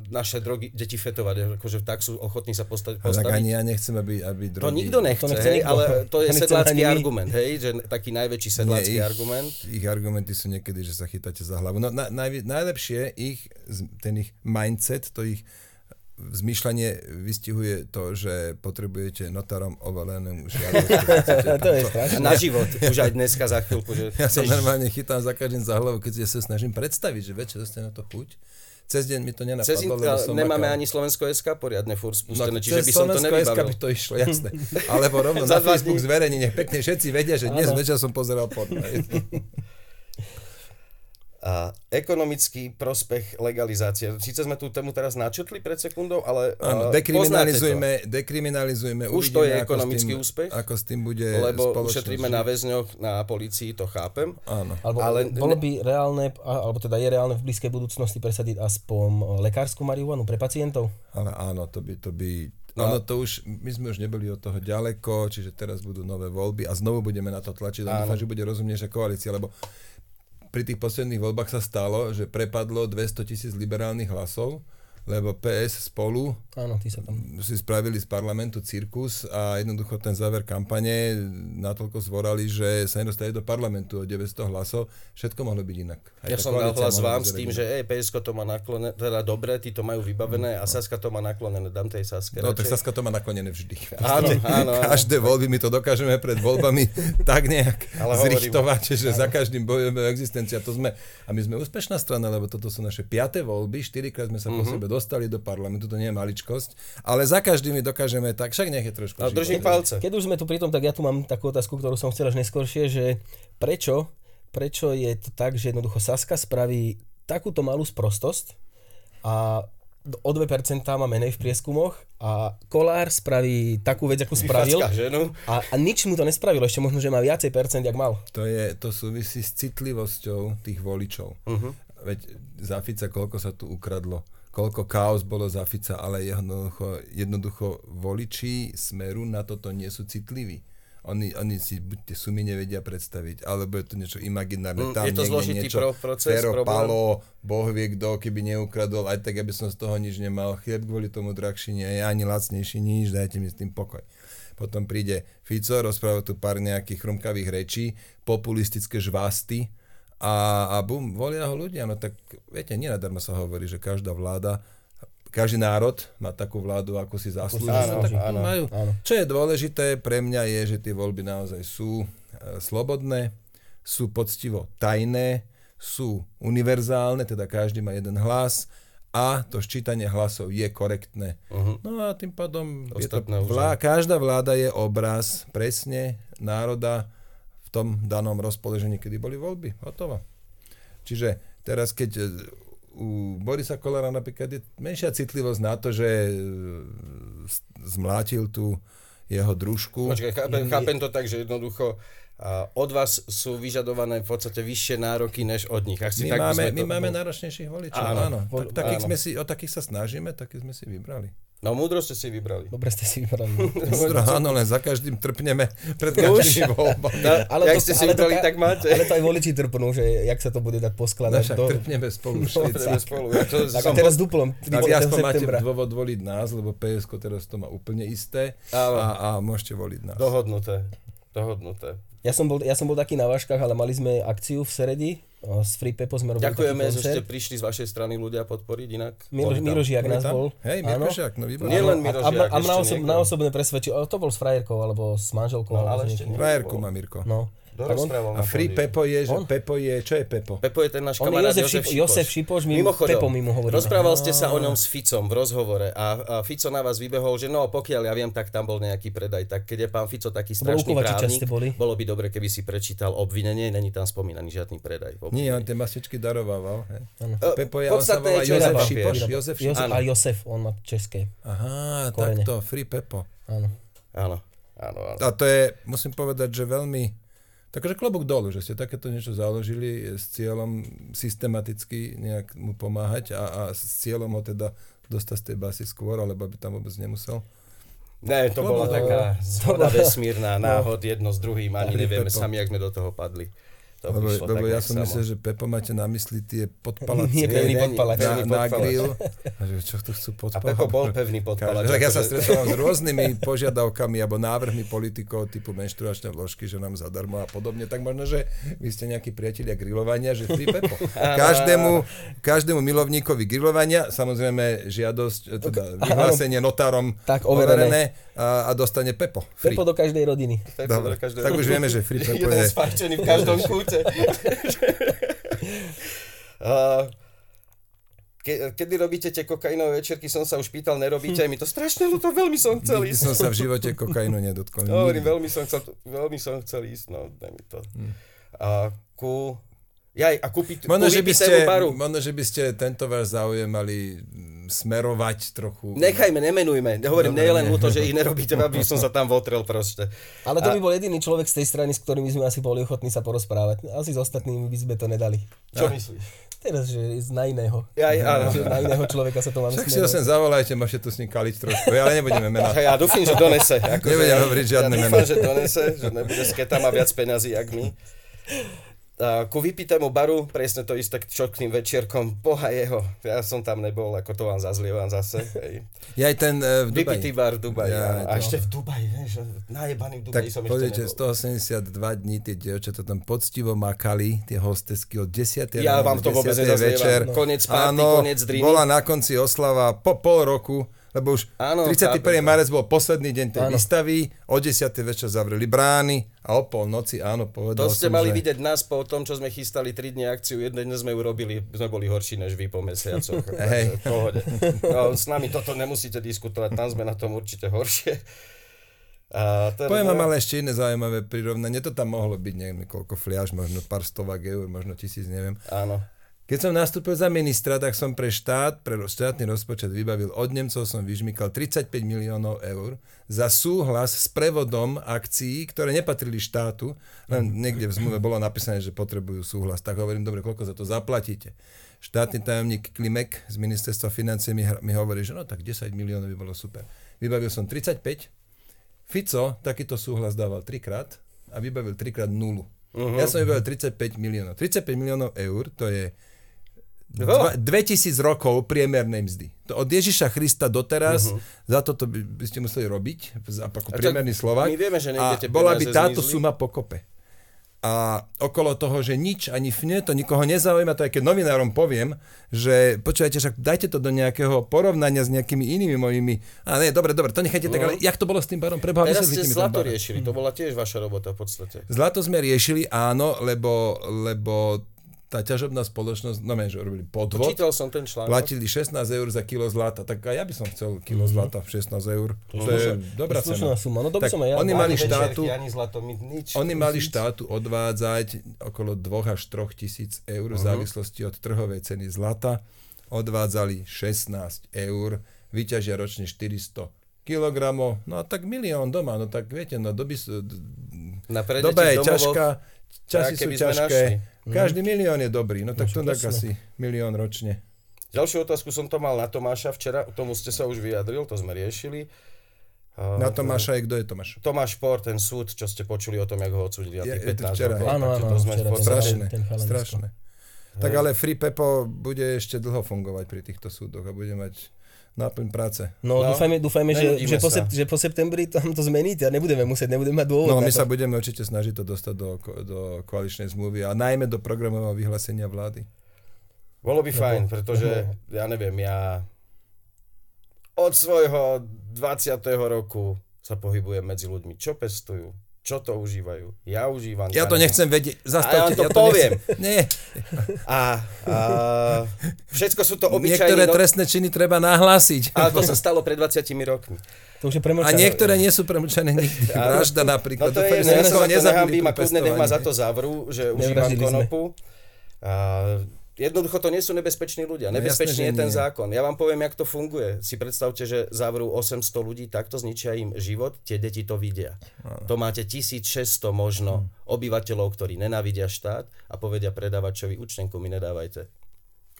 naše drogy, deti fetovať. Akože tak sú ochotní sa postať, A Tak postaviť. ani ja nechcem, aby, aby drogy... To nikto nechce, To nechce hej, nikto. ale to je sedlácky argument, hej, že taký najväčší sedlácky ich, argument. Ich argumenty sú niekedy, že sa chytáte za hlavu. No na, naj, najlepšie ich, ten ich mindset, to ich zmýšľanie vystihuje to, že potrebujete notárom ovelenú žiadosť. to je strašné. na život, už aj dneska za chvíľku. Že Ja sa normálne chytám za každým za hlavu, keď si sa snažím predstaviť, že večer dostane na to chuť. Cez deň mi to nenapadlo, Cez lebo som nemáme makal. ani Slovensko SK poriadne furt spustené, No, čiže by som to Slovensko SK nevybavil. by to išlo, jasné. Alebo rovno na Facebook zverejní, nech pekne všetci vedia, že dnes večer som pozeral porno. A ekonomický prospech legalizácie. Síce sme tú tému teraz načetli pred sekundou, ale Áno, uh, dekriminalizujme, dekriminalizujme. Už to je uvidíme, ako s ekonomický tým, úspech? Ako s tým bude lebo ušetríme na väzňoch, na policii, to chápem. Áno. Alebo Ale- bolo by reálne, alebo teda je reálne v blízkej budúcnosti presadiť aspoň lekárskú marihuanu pre pacientov? Ale áno, to by, to by, no. ono to už, my sme už neboli od toho ďaleko, čiže teraz budú nové voľby a znovu budeme na to tlačiť a dúfam, že bude rozumnejšia koalícia, lebo pri tých posledných voľbách sa stalo, že prepadlo 200 tisíc liberálnych hlasov, lebo PS spolu Áno, ty sa tam... si spravili z parlamentu cirkus a jednoducho ten záver kampane natoľko zvorali, že sa nedostali do parlamentu o 900 hlasov. Všetko mohlo byť inak. Aj Ja som dal hlas vám s tým, že ej, PSK to má naklonené, teda dobre, tí to majú vybavené a Saska to má naklonené, dám tej Saske No tak. Saska to má naklonené vždy. Áno, áno, áno. Každé voľby my to dokážeme pred voľbami tak nejak Ale hovorím- zrichtovať, že za každým bojujeme o existenciu. A, to sme, a my sme úspešná strana, lebo toto sú naše piaté voľby, štyrikrát sme sa Mhm. po sebe dostali do parlamentu, to nie je maličkosť, ale za každým my dokážeme tak, však nech je trošku A držím palce. Keď už sme tu pri tom, tak ja tu mám takú otázku, ktorú som chcel až neskôršie, že prečo, prečo je to tak, že jednoducho Saska spraví takúto malú sprostosť a o 2% má menej v prieskumoch a Kolár spraví takú vec, akú spravil Facka ženu. a, a nič mu to nespravilo, ešte možno, že má viacej percent, jak mal. To, je, to súvisí s citlivosťou tých voličov. Uh-huh. Veď za Fica koľko sa tu ukradlo, koľko chaos bolo za Fica, ale jednoducho, jednoducho voliči Smeru na toto nie sú citliví. Oni, oni si buď tie sumy nevedia predstaviť, alebo je to niečo imaginárne. Mm, Tam je to zložitý niečo, pro- proces, Fero, problém. Palo, Boh vie kto, keby neukradol, aj tak, aby som z toho nič nemal. Chlieb kvôli tomu drahší nie je, ani lacnejší nič, dajte mi s tým pokoj. Potom príde Fico, rozpráva tu pár nejakých chrumkavých rečí, populistické žvásty a, a bum, volia ho ľudia. No tak viete, nenadarmo sa hovorí, že každá vláda každý národ má takú vládu, ako si zaslúži. Áno, no, tak áno, majú. áno. Čo je dôležité pre mňa je, že tie voľby naozaj sú e, slobodné, sú poctivo tajné, sú univerzálne, teda každý má jeden hlas a to ščítanie hlasov je korektné. Uh-huh. No a tým pádom je to, vlá, každá vláda je obraz presne národa v tom danom rozpoložení, kedy boli voľby. Hotovo. Čiže teraz, keď e, u Borisa Kolára napríklad je menšia citlivosť na to, že e, zmlátil tú jeho družku. Počkaj, chápem, chápem to tak, že jednoducho od vás sú vyžadované v podstate vyššie nároky než od nich. Asi My tak máme, my to- máme náročnejších voličov, Áno. áno. Vol- Tak, takých áno. sme si, o takých sa snažíme, takých sme si vybrali. No múdro ste si vybrali. Dobre ste si vybrali. Múdro, áno, len za každým trpneme pred každými voľbami. No, ale jak ste si vybrali, ka- tak máte. Ale to aj voliči trpnú, že jak sa to bude dať No poskladať. však do... trpneme spolu Ideme všetci. spolu. Ja to Tak som teraz duplom, 30. aspoň máte dôvod voliť nás, lebo PSK teraz to má úplne isté a, a môžete voliť nás. dohodnuté. Dohodnuté. Ja som, bol, ja som bol taký na váškach, ale mali sme akciu v Seredi. S Free Pepo sme robili Ďakujeme, taký že ste prišli z vašej strany ľudia podporiť inak. Miro. Miro Žiak nás bol. Hej, Áno. Mirko Žiak, no výborné. Nie len A, Miro a, Žiak, a na, osob, na osobné presvedčil, to bol s frajerkou alebo s manželkou. No, ale ešte. Frajerku má Mirko. No. Kto Tak on- rozprával A Free? Pepo je, že On? Pepo je, čo je Pepo? Pepo je ten náš On kamarát Jozef Jozef, Šipo- Jozef Šipoš, my- Mimochodom, Pepo mi mu hovoríme. rozprával ste sa o ňom s Ficom v rozhovore a, a Fico na vás vybehol, že no pokiaľ ja viem, tak tam bol nejaký predaj. Tak keď je pán Fico taký strašný právnik, ste boli. bolo by dobre, keby si prečítal obvinenie, není tam spomínaný žiadny predaj. Nie, on tie masičky darovával. Pepo je, on sa volá Jozef. Šipoš. Jozef Šipoš. Jozef, a Josef, on má české. Aha, Korene. takto, Free Pepo. Áno. Áno, áno, áno. A to je, musím povedať, že veľmi... Takže klobúk dolu, že ste takéto niečo založili s cieľom systematicky nejak mu pomáhať a, a s cieľom ho teda dostať z tej basy skôr, alebo aby tam vôbec nemusel. Ne, to bola No, taká zhoda vesmírna, náhod, jedno s druhým, ani nevieme sami, jak sme do toho padli. To Lebo, vyšlo lebo tak ja som samo. myslel, že Pepo máte na mysli tie podpalacie Nie, pevný podpalač. na, na grill. A že čo tu chcú A podpalať? Pepo bol pevný podpalač. Tak ja sa akože- stretávam s rôznymi požiadavkami alebo návrhmi politikov typu menštruačné vložky, že nám zadarmo a podobne. Tak možno, že vy ste nejakí priatelia grilovania, že free Pepo. Každému, každému milovníkovi grilovania, samozrejme žiadosť, teda vyhlásenie notárom Tak, overené. a, a dostane Pepo. Free. Pepo do každej rodiny. Pepo Dobre, do každého- tak už vieme, že free Pepo Jeden je... sparčený v každom kúte. A ke, kedy robíte tie kokainové večerky, som sa už pýtal, nerobíte, aj mi to strašne ľúto, veľmi som chcel Nikdy ísť. som sa v živote kokainu nedotkol. Hovorím, Nikdy. veľmi som chcel, veľmi som chcel ísť, no daj mi to. Hm. A ku Jaj, a kúpiť Možno, že by ste, baru. možno, že by ste tento váš záujem mali smerovať trochu. Nechajme, nemenujme. Hovorím, Dobre, nie len nie. mu to, že ich nerobíte, aby som sa tam votrel proste. Ale to by bol jediný človek z tej strany, s ktorými sme asi boli ochotní sa porozprávať. Asi s ostatnými by sme to nedali. Čo myslíš? Teraz, že na iného. Jaj, áno. Že na iného človeka sa to máme Však si ho sem zavolajte, môžete tu s ním kaliť trošku, ale nebudeme mená. A ja dúfam, že donese. Ako Nebudem ja, hovoriť ja žiadne dúfam, mená. že donese, že nebude s ketama viac peňazí, jak my. Ku vypitému baru, presne to isté, čo k tým večierkom, boha jeho. Ja som tam nebol, ako to vám zazlievam zase. Hej. Ja aj ten uh, v Dubaji. Vypitý bar v Dubaji. Ja, a to- ešte v Dubaji, vieš, najebaný v Tak Dubaji som pozrite, ešte nebol. 182 dní tie dievčatá tam poctivo makali, tie hostesky od 10. Ja vám to vôbec 10. nezazlievam. večer. No. Koniec party, Áno, koniec driny. bola na konci oslava po pol roku, lebo už Áno, 31. chápem. marec bol posledný deň tej Áno. výstavy, o 10. večer zavreli brány a o pol noci, áno, povedal To ste som, mali že... vidieť nás po tom, čo sme chystali 3 dni akciu. Jeden deň sme urobili, sme boli horší než vy po mesiacoch. Hej. Pohode. No, s nami toto nemusíte diskutovať, tam sme na tom určite horšie. A teda, Poviem vám ale ešte iné zaujímavé prirovnanie. To tam mohlo byť, neviem, koľko fliaž, možno pár stovák eur, možno tisíc, neviem. Áno. Keď som nastúpil za ministra, tak som pre štát, pre štátny rozpočet vybavil od Nemcov som vyžmykal 35 miliónov eur za súhlas s prevodom akcií, ktoré nepatrili štátu, len niekde v zmluve bolo napísané, že potrebujú súhlas. Tak hovorím, dobre, koľko za to zaplatíte? Štátny tajomník Klimek z ministerstva financie mi, mi hovorí, že no tak 10 miliónov by bolo super. Vybavil som 35, Fico takýto súhlas dával trikrát a vybavil trikrát nulu. Uh-huh. Ja som vybavil 35 miliónov. 35 miliónov eur, to je dva, 2000 rokov priemernej mzdy. To od Ježiša Krista doteraz, uh-huh. za toto by, by ste museli robiť, ako priemerný Slovak. my vieme, že a bola by táto zmizli. suma pokope. A okolo toho, že nič ani fne, to nikoho nezaujíma, to aj keď novinárom poviem, že počujete, však dajte to do nejakého porovnania s nejakými inými mojimi, a ne, dobre, dobre, to nechajte tak, ale jak to bolo s tým barom? Preboha, Teraz ste zlato riešili, to bola tiež vaša robota v podstate. Zlato sme riešili, áno, lebo, lebo tá ťažobná spoločnosť, no že robili podvod, Čítal som ten článok. platili 16 eur za kilo zlata, tak aj ja by som chcel kilo zlata v 16 eur. To je dobrá cena. suma, no to by som aj ja. oni mali štátu, ani zlato, my nič. oni mali štátu odvádzať okolo 2 až 3 tisíc eur v závislosti od trhovej ceny zlata. Odvádzali 16 eur, vyťažia ročne 400 kilogramov, no a tak milión doma, no tak viete, no doby doba je ťažká, časy sú ťažké, našli. Každý milión je dobrý, no tak to tak asi milión ročne. Ďalšiu otázku som to mal na Tomáša včera, k tomu ste sa už vyjadril, to sme riešili. A- Na Tomáša je, kto je Tomáš? Tomáš Šport, ten súd, čo ste počuli o tom, jak ho odsúdili na Je- tých je to 15 včera, rokov. Áno, áno, to sme včera podstate... Strašné, ten strašné. Tak ale Free Pepo bude ešte dlho fungovať pri týchto súdoch a bude mať náplň práce. No, No, dúfajme, dúfajme že, že, po sa. sep, že po septembri tam to zmeníte a nebudeme musieť, nebudeme mať dôvod No, my sa budeme určite snažiť to dostať do, do koaličnej zmluvy a najmä do programového vyhlásenia vlády. Bolo by fajn, pretože ja neviem, ja od svojho 20. roku sa pohybujem medzi ľuďmi, čo pestujú, čo to užívajú. Ja užívam. Ja to nechcem vedieť, zastavte. A ja to ja poviem. Nechcem, nie, A, a všetko sú to obyčajní... niektoré no- trestné činy treba nahlásiť. Ale to sa stalo pred 20 rokmi. To už je A niektoré nie sú premlčané nikdy. Vražda No napríklad. to je, ja sa za to nehambím a kľudne nech ma za to zavrú, že užívam konopu. A jednoducho to nie sú nebezpeční ľudia. No Nebezpečný je jasné, že ten nie. zákon. Ja vám poviem, jak to funguje. Si predstavte, že zavrú 800 ľudí, takto zničia im život, tie deti to vidia. To máte 1600 možno obyvateľov, ktorí nenávidia štát a povedia predávačovi účtenku mi nedávajte.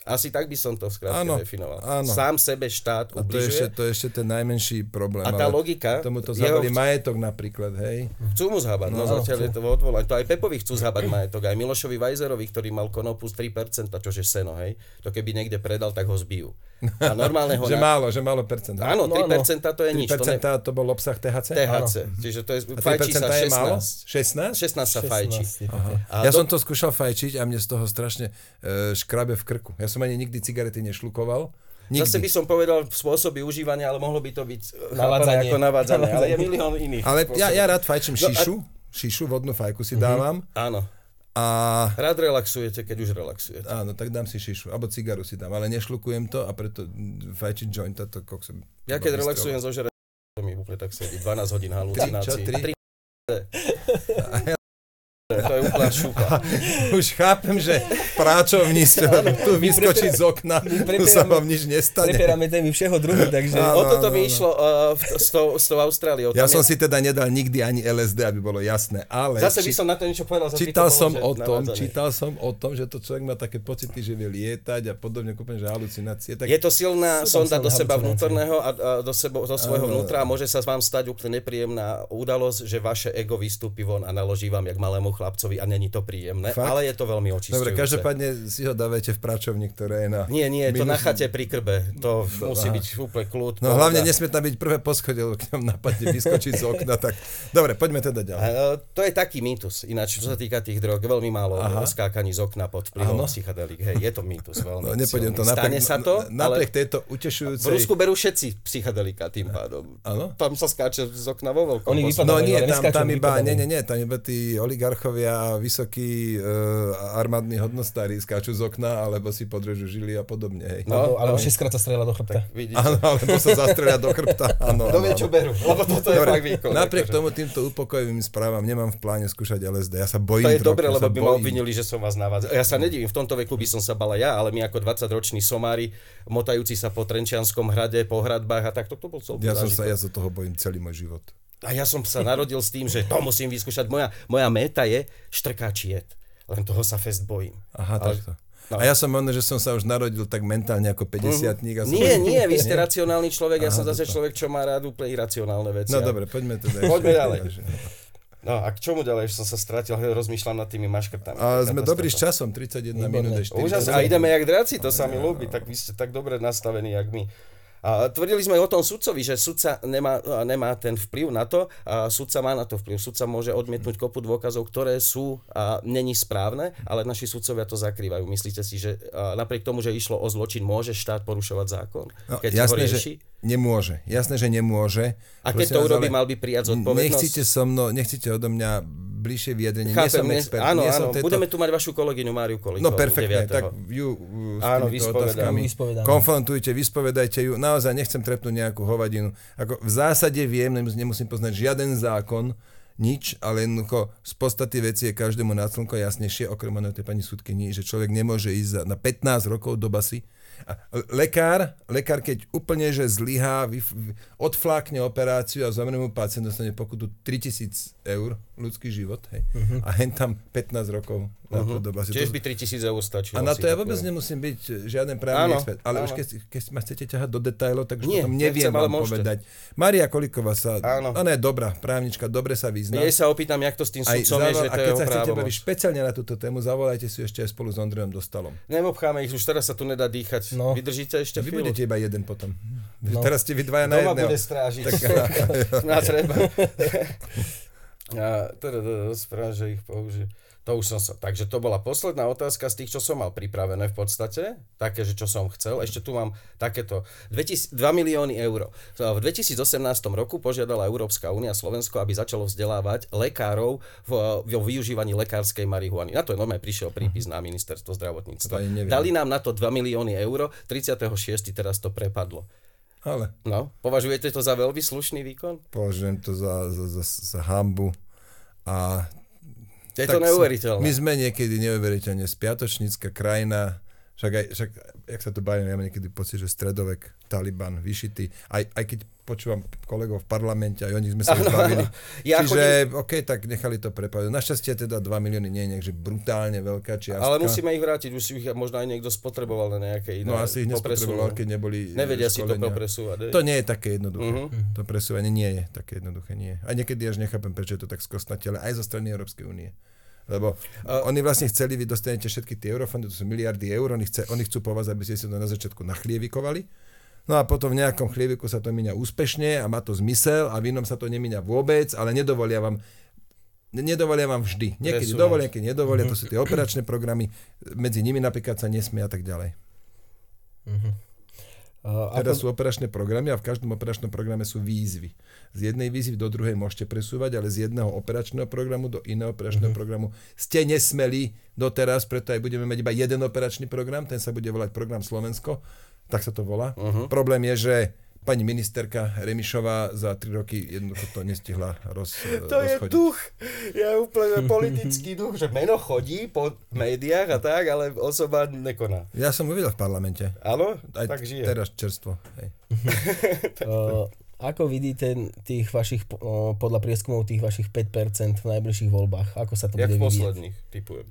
Asi tak by som to skrátka Áno, definoval. áno. Sám sebe štát A to je, ešte, ubližuje. to je ešte ten najmenší problém. A tá logika, Tomuto jeho- zabali majetok napríklad, hej. Chcú mu zhabať, no, no zatiaľ je to odvolaň. To aj Pepovi chcú zhabať majetok, aj Milošovi Vajzerovi, ktorý mal konopu z 3%, čo je seno, hej. To keby niekde predal, tak ho zbijú. A normálneho... Že na- málo, že málo percent. Áno, No, 3% to je 3% nič. To ne... to bol obsah THC? THC. Čiže to je, A fajčí 3% sa je málo? 16. 16? 16 sa fajčí. 16 je to. A Ja do- som to skúšal fajčiť a mne z toho strašne e, škrabe v krku. Ja som ani nikdy cigarety nešlukoval. Nikdy. Zase by som povedal spôsoby užívania, ale mohlo by to byť chápané Navádzanie. ako navádzanie. Ale je milión iných. Ale ja, ja rád fajčím No a- Mhm. šišu. Šišu, vodnú fajku si dávam. Áno. A Rád relaxujete, keď už relaxujete. áno, tak dám si šišu. Alebo cigaru si dám, ale nešlukujem to a preto fajčiť jointa to koksem. Ja keď relaxujem zo žere, to mi úplne tak sedí. 12 hodín halucinácií. Čo, tri? A tri To je úplná šupa. Už chápem, že v práčovníctve tu vyskočiť z okna, tu sa vám nič nestane. Preperáme témy všeho druhu, takže... Áno, O toto áno. išlo uh, s, tou, s tou Austráliou. Ja som je- si teda nedal nikdy ani LSD, aby bolo jasné, ale Zase by či- som na to niečo povedal. by čítal som že o tom, čítal som o tom, že to človek má také pocity, že vie lietať a podobne, kúpem, že halucinácie. Tak Je to silná Sú sonda do seba vnútorného a, a do, sebo, do svojho Áno. vnútra a môže sa vám stať úplne nepríjemná udalosť, že vaše ego vystúpi von a naloží vám jak malému chlapcovi a není to príjemné, Fakt? ale je to veľmi očistujúce. Dobre, každopádne si ho dávajte v práčovni, ktoré je na... Nie, nie, to minus- na chate pri krbe. To musí aha. byť úplne kľud. No pohoda. hlavne nesmie tam byť prvé poschodie, lebo keď vám napadne vyskočiť z okna, tak... Dobre, poďme teda ďalej. A, e, to je taký mýtus. Ináč, čo sa týka tých drog, veľmi málo Aha. skákaní z okna pod vplyvom psychedelik. Hej, je to mýtus veľmi No, nepôjdem to silný. Stane napriek, sa to, na- napriek ale tejto v utešujúcej... Rusku berú všetci psychedelika tým pádom. Áno? Tam sa skáče z okna vo veľkom. Oni. No nie, tam, tam iba, nie, nie, nie, tam iba tí oligarchovia a vysokí uh, armádni hodnostári skáču z okna, alebo si podrežu žily a podobne, hej. No, No, ale o 6 krát sa strieľa do chrbta. Vidíte. Áno, alebo sa zastrelia do chrbta, áno. Kto vie, čo berú, lebo toto je Dobre, fakt výkon. napriek akože. tomu týmto upokojivým správam nemám v pláne skúšať LSD. Ja sa bojím To je dobre, lebo by ma obvinili, že som vás navádzal. Ja sa nedivím, v tomto veku by som sa bala ja, ale my ako 20-roční somári, motajúci sa po Trenčianskom hrade, po hradbách a tak, to bol celkom Ja som sa, ja sa toho bojím celý môj život. A ja som sa narodil s tým, že to musím vyskúšať. Moja, moja méta je štrkáči jed. Len toho sa fest bojím. Aha, Ale- takto. no. A ja som možno, že som sa už narodil tak mentálne ako 50 a som... Nie, nie, vy ste racionálny človek, ja Aha, som zase toto. človek, čo má rád úplne iracionálne veci. No A- dobre, poďme teda. Poďme ďalej. No a k čomu ďalej, že som sa stratil, rozmýšľam nad tými maškrtami. A sme dobrý s časom, 31 minút a 40. Úžasné. A ideme jak draci, to sa mi ľúbi, tak vy ste tak dobre nastavení, jak my. A tvrdili sme o tom sudcovi, že sudca nemá, nemá ten vplyv na to, a sudca má na to vplyv. Sudca môže odmietnúť kopu dôkazov, ktoré sú a není správne, ale naši sudcovia to zakrývajú. Myslíte si, že napriek tomu, že išlo o zločin, môže štát porušovať zákon, No, keď ho jasné, rieši? že nemôže. Jasné, že nemôže. A keď Prosím to urobí, mal by prijať zodpovednosť? Nechcite so mnou, nechcete odo mňa bližšie vyjadrenie. nie Chápem, som nie- expert. áno, nie áno, som tejto... budeme tu mať vašu kolegyňu Máriu Kolíkovú. No perfektne, 9.. tak ju uh, s Áno, otázkami konfrontujte, vyspovedajte ju. Naozaj nechcem trepnúť nejakú hovadinu. Ako v zásade viem, nemus- nemusím poznať žiaden zákon, nič, ale jednoducho z podstaty veci je každému na slnko jasnejšie, okrem tej pani súdkyni, že človek nemôže ísť za, na 15 rokov do basy. Lekár, lekár, keď úplne že zlyhá, odflákne operáciu a zomrie mu pacient, dostane pokutu 3000 eur, ľudský život, hej. Uh-huh. a hen tam 15 rokov basy. Tiež To- by 3000 eur stačilo. a na to ja vôbec poviem. nemusím byť žiaden právny Áno, expert. Ale už áno. keď, keď ma chcete ťahať do detailov, tak už Nie, potom neviem nechcem, vám môžete. povedať. Maria Koliková sa, Áno. ona je dobrá právnička, dobre sa vyzná. Jej sa opýtam, jak to s tým Aj sudcom je, zavolal- že a to je keď jeho sa chcete baviť špeciálne na túto tému, zavolajte si ešte aj spolu s Ondrejom Dostalom. Neobcháme ich, už teraz sa tu nedá dýchať. No. Vydržíte ešte Vy chvíľu? budete iba jeden potom. No. Teraz ste vy dvaja na Doma jedného. bude strážiť. Tak, Na treba. A teda správa, že ich použije. To už som sa. Takže to bola posledná otázka z tých, čo som mal pripravené v podstate. Také, že čo som chcel. Ešte tu mám takéto 2000, 2 milióny eur. V 2018 roku požiadala Európska únia Slovensko, aby začalo vzdelávať lekárov v, vo využívaní lekárskej marihuany. Na to je normálne prišiel prípis na ministerstvo zdravotníctva. Dali nám na to 2 milióny eur, 36. teraz to prepadlo. ale No, považujete to za veľmi slušný výkon? považujem to za, za, za, za hambu. A Je to neuveriteľné. My sme niekedy neuveriteľne spiatočnícka krajina, však, aj, však jak sa tu bavíme, ja mám niekedy pocit, že stredovek, Taliban, vyšitý, aj, aj keď počúvam kolegov v parlamente, aj o nich sme sa už bavili. Ja Čiže, OK, tak nechali to prepadať. Našťastie teda 2 milióny nie je nejakže brutálne veľká čiastka. Ale musíme ich vrátiť, už ich možno aj niekto spotreboval na nejaké iné No asi ich nespotreboval, keď neboli Nevedia si to školenia. popresúvať. To nie je také jednoduché. Mhm. Uh-huh. To presúvanie nie je také jednoduché, nie. A niekedy až nechápem, prečo je to tak skosnatele aj zo strany Európskej únie. Lebo uh, oni vlastne chceli, vy dostanete všetky tie eurofondy, to sú miliardy eur, oni, chce, oni chcú po vás, aby ste si to na začiatku nachlievikovali. No a potom v nejakom chlieviku sa to míňa úspešne a má to zmysel a v inom sa to nemíňa vôbec, ale nedovolia vám nedovolia vám vždy. Niekedy Presúvať. dovolia, keď nedovolia, to sú tie operačné programy, medzi nimi napríklad sa nesmie a tak ďalej. Uh, Teda ako, sú operačné programy a v každom operačnom programe sú výzvy. Z jednej výzvy do druhej môžete presúvať, ale z jedného operačného programu do iného operačného mm-hmm. programu ste nesmeli doteraz, preto aj budeme mať iba jeden operačný program, ten sa bude volať program Slovensko, tak sa to volá. Uh-huh. Problém je, že pani ministerka Remišová za tri roky jednoducho to nestihla roz, To je rozchodiť. duch, je úplne politický duch, že meno chodí po médiách a tak, ale osoba nekoná. Ja som uvidel v parlamente. Áno? Tak žije. teraz čerstvo. Hej. Uh, ako vidíte tých vašich, uh, podľa prieskumov tých vašich 5% v najbližších voľbách? Ako sa to Jak bude v posledných, typujem.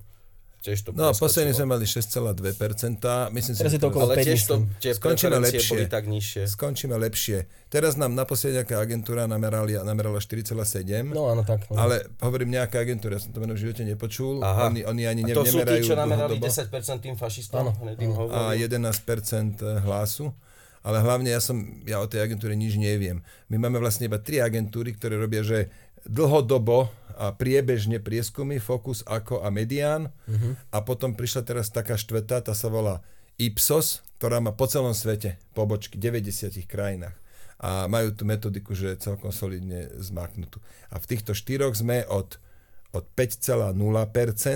Tiež to No, posledný sme mali 6,2%. Myslím si, Teraz že je to okolo Ale 5, tiež to, tie Skončíme lepšie. boli tak nižšie. skončíme lepšie. Teraz nám naposledy nejaká agentúra namerali, namerala 4,7. No áno, tak. No. Ale hovorím nejaká agentúra, ja som to meno v živote nepočul. Aha. Oni, oni ani A ne, to sú tí, čo namerali dlhodobo. 10% tým fašistom? Áno, a hovorím. 11% hlasu. Ale hlavne ja som, ja o tej agentúre nič neviem. My máme vlastne iba tri agentúry, ktoré robia, že dlhodobo a priebežne prieskumy, Focus, Ako a Medián. Uh-huh. A potom prišla teraz taká štvrtá, tá sa volá Ipsos, ktorá má po celom svete pobočky, v 90 krajinách. A majú tú metodiku, že je celkom solidne zmáknutú. A v týchto štyroch sme od od 5,0%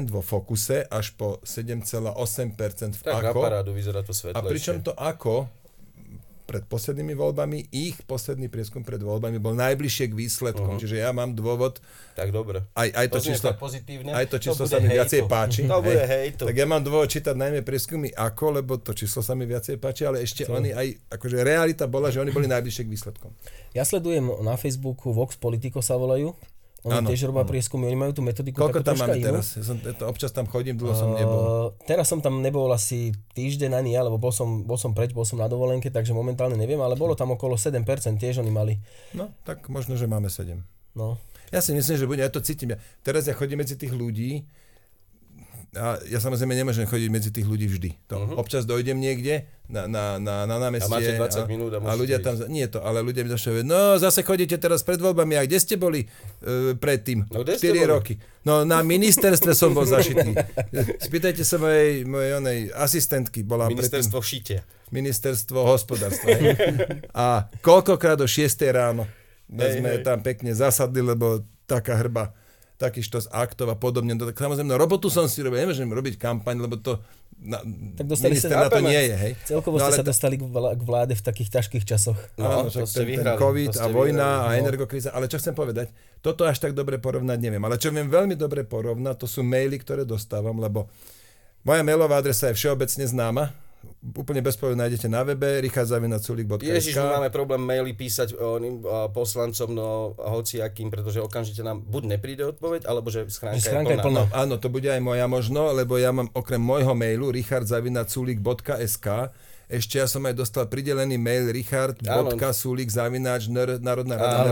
vo Fokuse až po 7,8% v Tak na Ako. parádu vyzerá to A svetlejšie. pričom to ako pred poslednými voľbami, ich posledný prieskum pred voľbami bol najbližšie k výsledkom. Uh-huh. Čiže ja mám dôvod, Tak dobre. aj, aj, to, To číslo, pozitívne. aj to To číslo bude sa mi hejtu. viacej páči. To bude hejtu. Tak ja mám dôvod čítať najmä prieskumy ako, lebo to číslo sa mi viacej páči, ale ešte oni aj, akože realita bola, že oni boli najbližšie k výsledkom. Ja sledujem na Facebooku Vox Politico sa volajú. Oni Áno, tiež robia prieskumy, oni majú tú metodiku Koľko tam máme inú. teraz? Ja som, to, občas tam chodím, dlho som nebol. Uh, teraz som tam nebol asi týždeň ani ja, lebo bol som, bol som preč, bol som na dovolenke, takže momentálne neviem, ale bolo tam okolo 7%, tiež oni mali. No, tak možno, že máme 7. No. Ja si myslím, že bude, ja to cítim. Ja, teraz ja chodím medzi tých ľudí a ja samozrejme nemôžem chodiť medzi tých ľudí vždy. To, uh-huh. Občas dojdem niekde na, na, na, na námestie. A máte 20 minút a a ľudia ísť. tam, nie to, ale ľudia mi hovoriť, no zase chodíte teraz pred voľbami, a kde ste boli uh, predtým? No, kde ste 4 boli? roky. No na ministerstve som bol zašitý. Spýtajte sa mojej, mojej onej asistentky, bola Ministerstvo predtým ministerstvo hospodárstva. hej. A koľkokrát do 6 ráno Hej, sme hej. tam pekne zasadli, lebo taká hrba taký štos aktov a podobne. No, tak samozrejme, no, robotu som si robil, nemôžem robiť kampaň, lebo to na, Tak dostali ste- na to nie je, hej. Celkovo No, ste sa dostali k vlá- k vláde v takých ťažkých časoch. No, Áno, to však ten, ten vyhrali, COVID to a vojna vyhrali, a no. energokríza, ale čo chcem povedať, toto až tak dobre porovnať neviem, ale čo viem veľmi dobre porovnať, to sú maily, ktoré dostávam, lebo moja mailová adresa je všeobecne známa, úplne bez nájdete na webe richardzavinaculik.sk Ježiš, my máme problém maily písať oným poslancom, no hociakým, pretože okamžite nám buď nepríde odpoveď, alebo že schránka, že schránka je, plná. je plná. No, áno, to bude aj moja možno, lebo ja mám okrem môjho mailu richardzavinaculik.sk ešte ja som aj dostal pridelený mail richard Bodka, sulik zavináč národná rada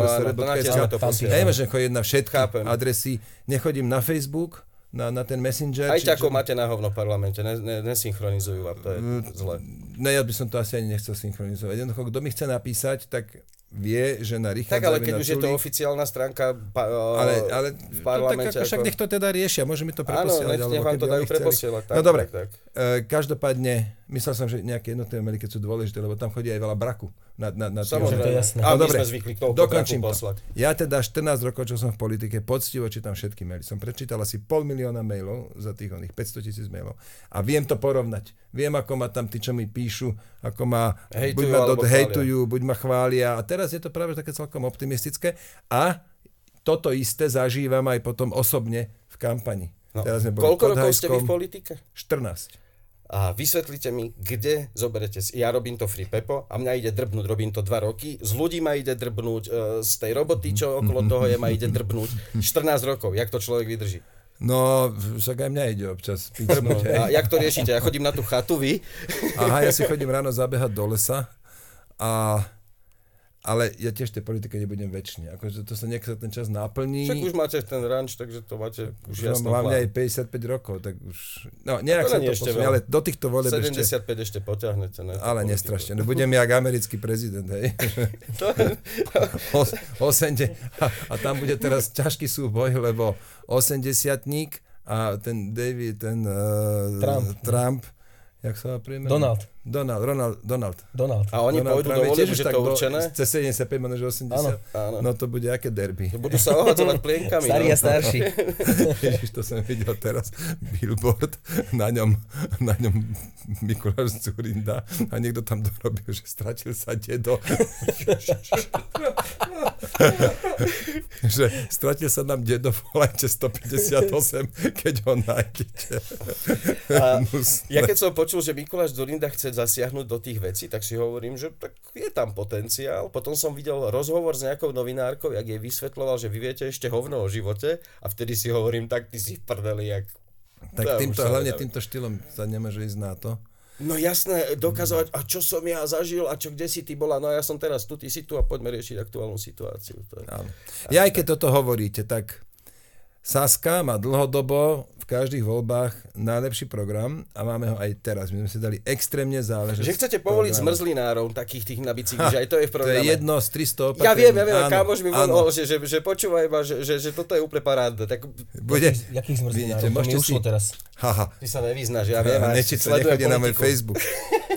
Neviem, že chodím na všetky Chápem. adresy. Nechodím na Facebook, na, na ten Messenger. Aj čiže- ťako máte na hovno v parlamente, ne, ne, nesynchronizujú vám, to je Mm. zle. Ne, ja by som to asi ani nechcel synchronizovať. Jednoducho, kto mi chce napísať, tak vie, že na Richard Tak ale keď už je to oficiálna stránka pa, ale, ale v to parlamente. tak ako, však nech to teda riešia, môže mi to Áno, preposielať. alebo nech vám to dajú preposielať. Tak, no dobre, Tak, tak. E, každopádne, myslel som, že nejaké jednotlivé keď sú dôležité, lebo tam chodí aj veľa braku. Na, na, na Samozrejme. To je jasné. A my dobre, sme zvykli toľko dokončím to. poslať. Ja teda 14 rokov, čo som v politike, poctivo čítam všetky maily. Som prečítal asi pol milióna mailov za tých oných 500 tisíc mailov. A viem to porovnať. Viem, ako ma tam tí, čo mi píšu, ako ma Hejtujú buď ma chvália. hejtujú, buď ma chvália. A teraz je to práve také celkom optimistické. A toto isté zažívam aj potom osobne v kampani. No. Teraz Koľko rokov ste vy v politike? 14. A vysvetlite mi, kde zoberete si. Ja robím to free pepo a mňa ide drbnúť, robím to dva roky. Z ľudí ma ide drbnúť, e, z tej roboty, čo okolo toho je, ma ide drbnúť. 14 rokov, jak to človek vydrží. No, však aj mňa ide občas písnuť. hej. A jak to riešite? Ja chodím na tú chatu, vy? Aha, ja si chodím ráno zabehať do lesa, a, ale ja tiež tej politike nebudem väčšine. Akože to sa nech sa ten čas naplní. Však už máte ten ranč, takže to máte už už mám jasný hlavne aj plán. 55 rokov, tak už... No, nejak To sa to posunie, ale do týchto voleb ešte... 75 ešte poťahnete. Ne? Ale nestrašne. No budem jak americký prezident, hej. To, Os, 80, a, a tam bude teraz ťažký súboj, lebo 80 a ten David, ten uh, Trump. Trump jak sa prieme? Donald. Donald, Ronald, Donald. Donald. A oni Donald pôjdu do volieb, tak to do- určené? Cez 75, možno že 80. Áno, áno. No to bude aké derby. Budú sa ohadzovať plienkami. Starý no. a starší. Ježiš, to som videl teraz, billboard, na ňom, na ňom Mikuláš Zurinda a niekto tam dorobil, že stratil sa dedo. že stratil sa nám dedo, volajte 158, keď ho nájdete. Ja keď som počul, že Mikuláš Zurinda chce zasiahnuť do tých vecí, tak si hovorím, že tak je tam potenciál. Potom som videl rozhovor s nejakou novinárkou, jak jej vysvetloval, že vy viete ešte hovno o živote a vtedy si hovorím, tak ty si v prdeli, jak... Tak už týmto, hlavne nedá. týmto štýlom sa nemôže ísť na to. No jasné, dokazovať, a čo som ja zažil, a čo kde si ty bola, no ja som teraz tu, ty si tu a poďme riešiť aktuálnu situáciu. To je... Ja aj keď toto hovoríte, tak Saska má dlhodobo v každých voľbách najlepší program a máme ho aj teraz. My sme si dali extrémne záležať. Že chcete povoliť zmrzlinárov takých tých na bicykli, že aj to je v To je programe. jedno z 300 opatrení. Ja viem, ja viem, Áno, kámoš mi áno. volal, že, že, že počúvaj ma, že, že, že toto je úplne parádne. Tak Bude, Jakých zmrzlinárov? vidíte, To mi môžete ušlo si... teraz. Haha, ty sa nevyznáš, ja viem. a nečíta, nechodí na môj. Facebook.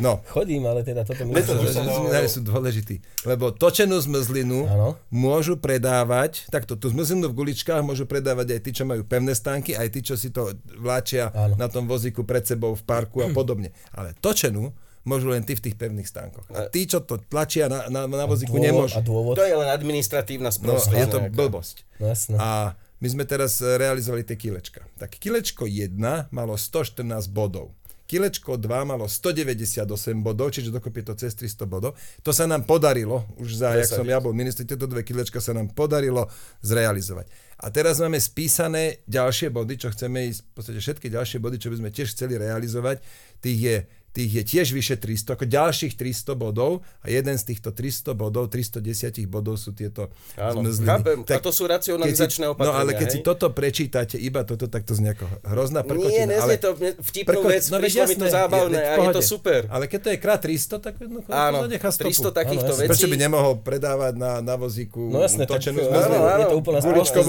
No, Chodím, ale teda toto mi to zmrzlinári sú dôležití, lebo točenú zmrzlinu Áno. môžu predávať, takto, tú zmrzlinu v guličkách môžu predávať aj tí, čo majú pevné stánky, aj tí, čo si to vláčia Áno. na tom vozíku pred sebou v parku a podobne. Ale točenú môžu len tí v tých pevných stánkoch. A tí, čo to tlačia na, na, na vozíku, Dôvod- nemôžu. A dôvod? To je len administratívna No, sprostosť. je to nejaká. blbosť. No jasné. A my sme teraz e, realizovali tie kilečka. Tak kilečko 1 malo 114 bodov. Kilečko 2 malo 198 bodov, čiže dokopy to cez 300 bodov. To sa nám podarilo, už za, jak som ja bol minister, tieto dve kilečka sa nám podarilo zrealizovať. A teraz máme spísané ďalšie body, čo chceme ísť, v podstate všetky ďalšie body, čo by sme tiež chceli realizovať, tých je tých je tiež vyše 300, ako ďalších 300 bodov a jeden z týchto 300 bodov, 310 bodov sú tieto Áno, zmrzliny. chápem. A to sú racionalizačné si, No ale opatrenia, keď si hej? toto prečítate, iba toto, tak to znie ako hrozná Nie, prkotina. neznie ale to vtipnú prko- vec, no prišlo mi to jasné, zábavné v a je to super. Ale keď to je krát 300, tak jednoducho Áno, to nechá stopu. 300 takýchto Áno, jasné. vecí. Prečo by nemohol predávať na, na vozíku No jasné, tak točenú áno, zmrzlinu? áno. je to úplná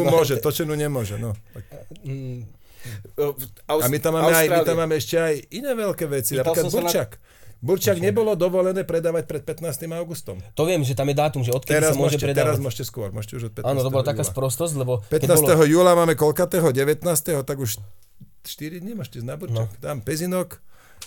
môže, točenú nemôže. No. Tak. Aus- A my tam, máme aj, my tam máme ešte aj iné veľké veci, Pýtal napríklad sa na- Burčak. Burčak nebolo dovolené predávať pred 15. augustom. To viem, že tam je dátum, že odkedy Teraz sa môže môžete, teraz predávať. môžete skôr, môžete už od 15. Áno, to bola taká sprostosť, lebo 15. keď bolo... júla máme koľkatého? 19. tak už 4 dní ísť na Burčak. No. Tam Pezinok,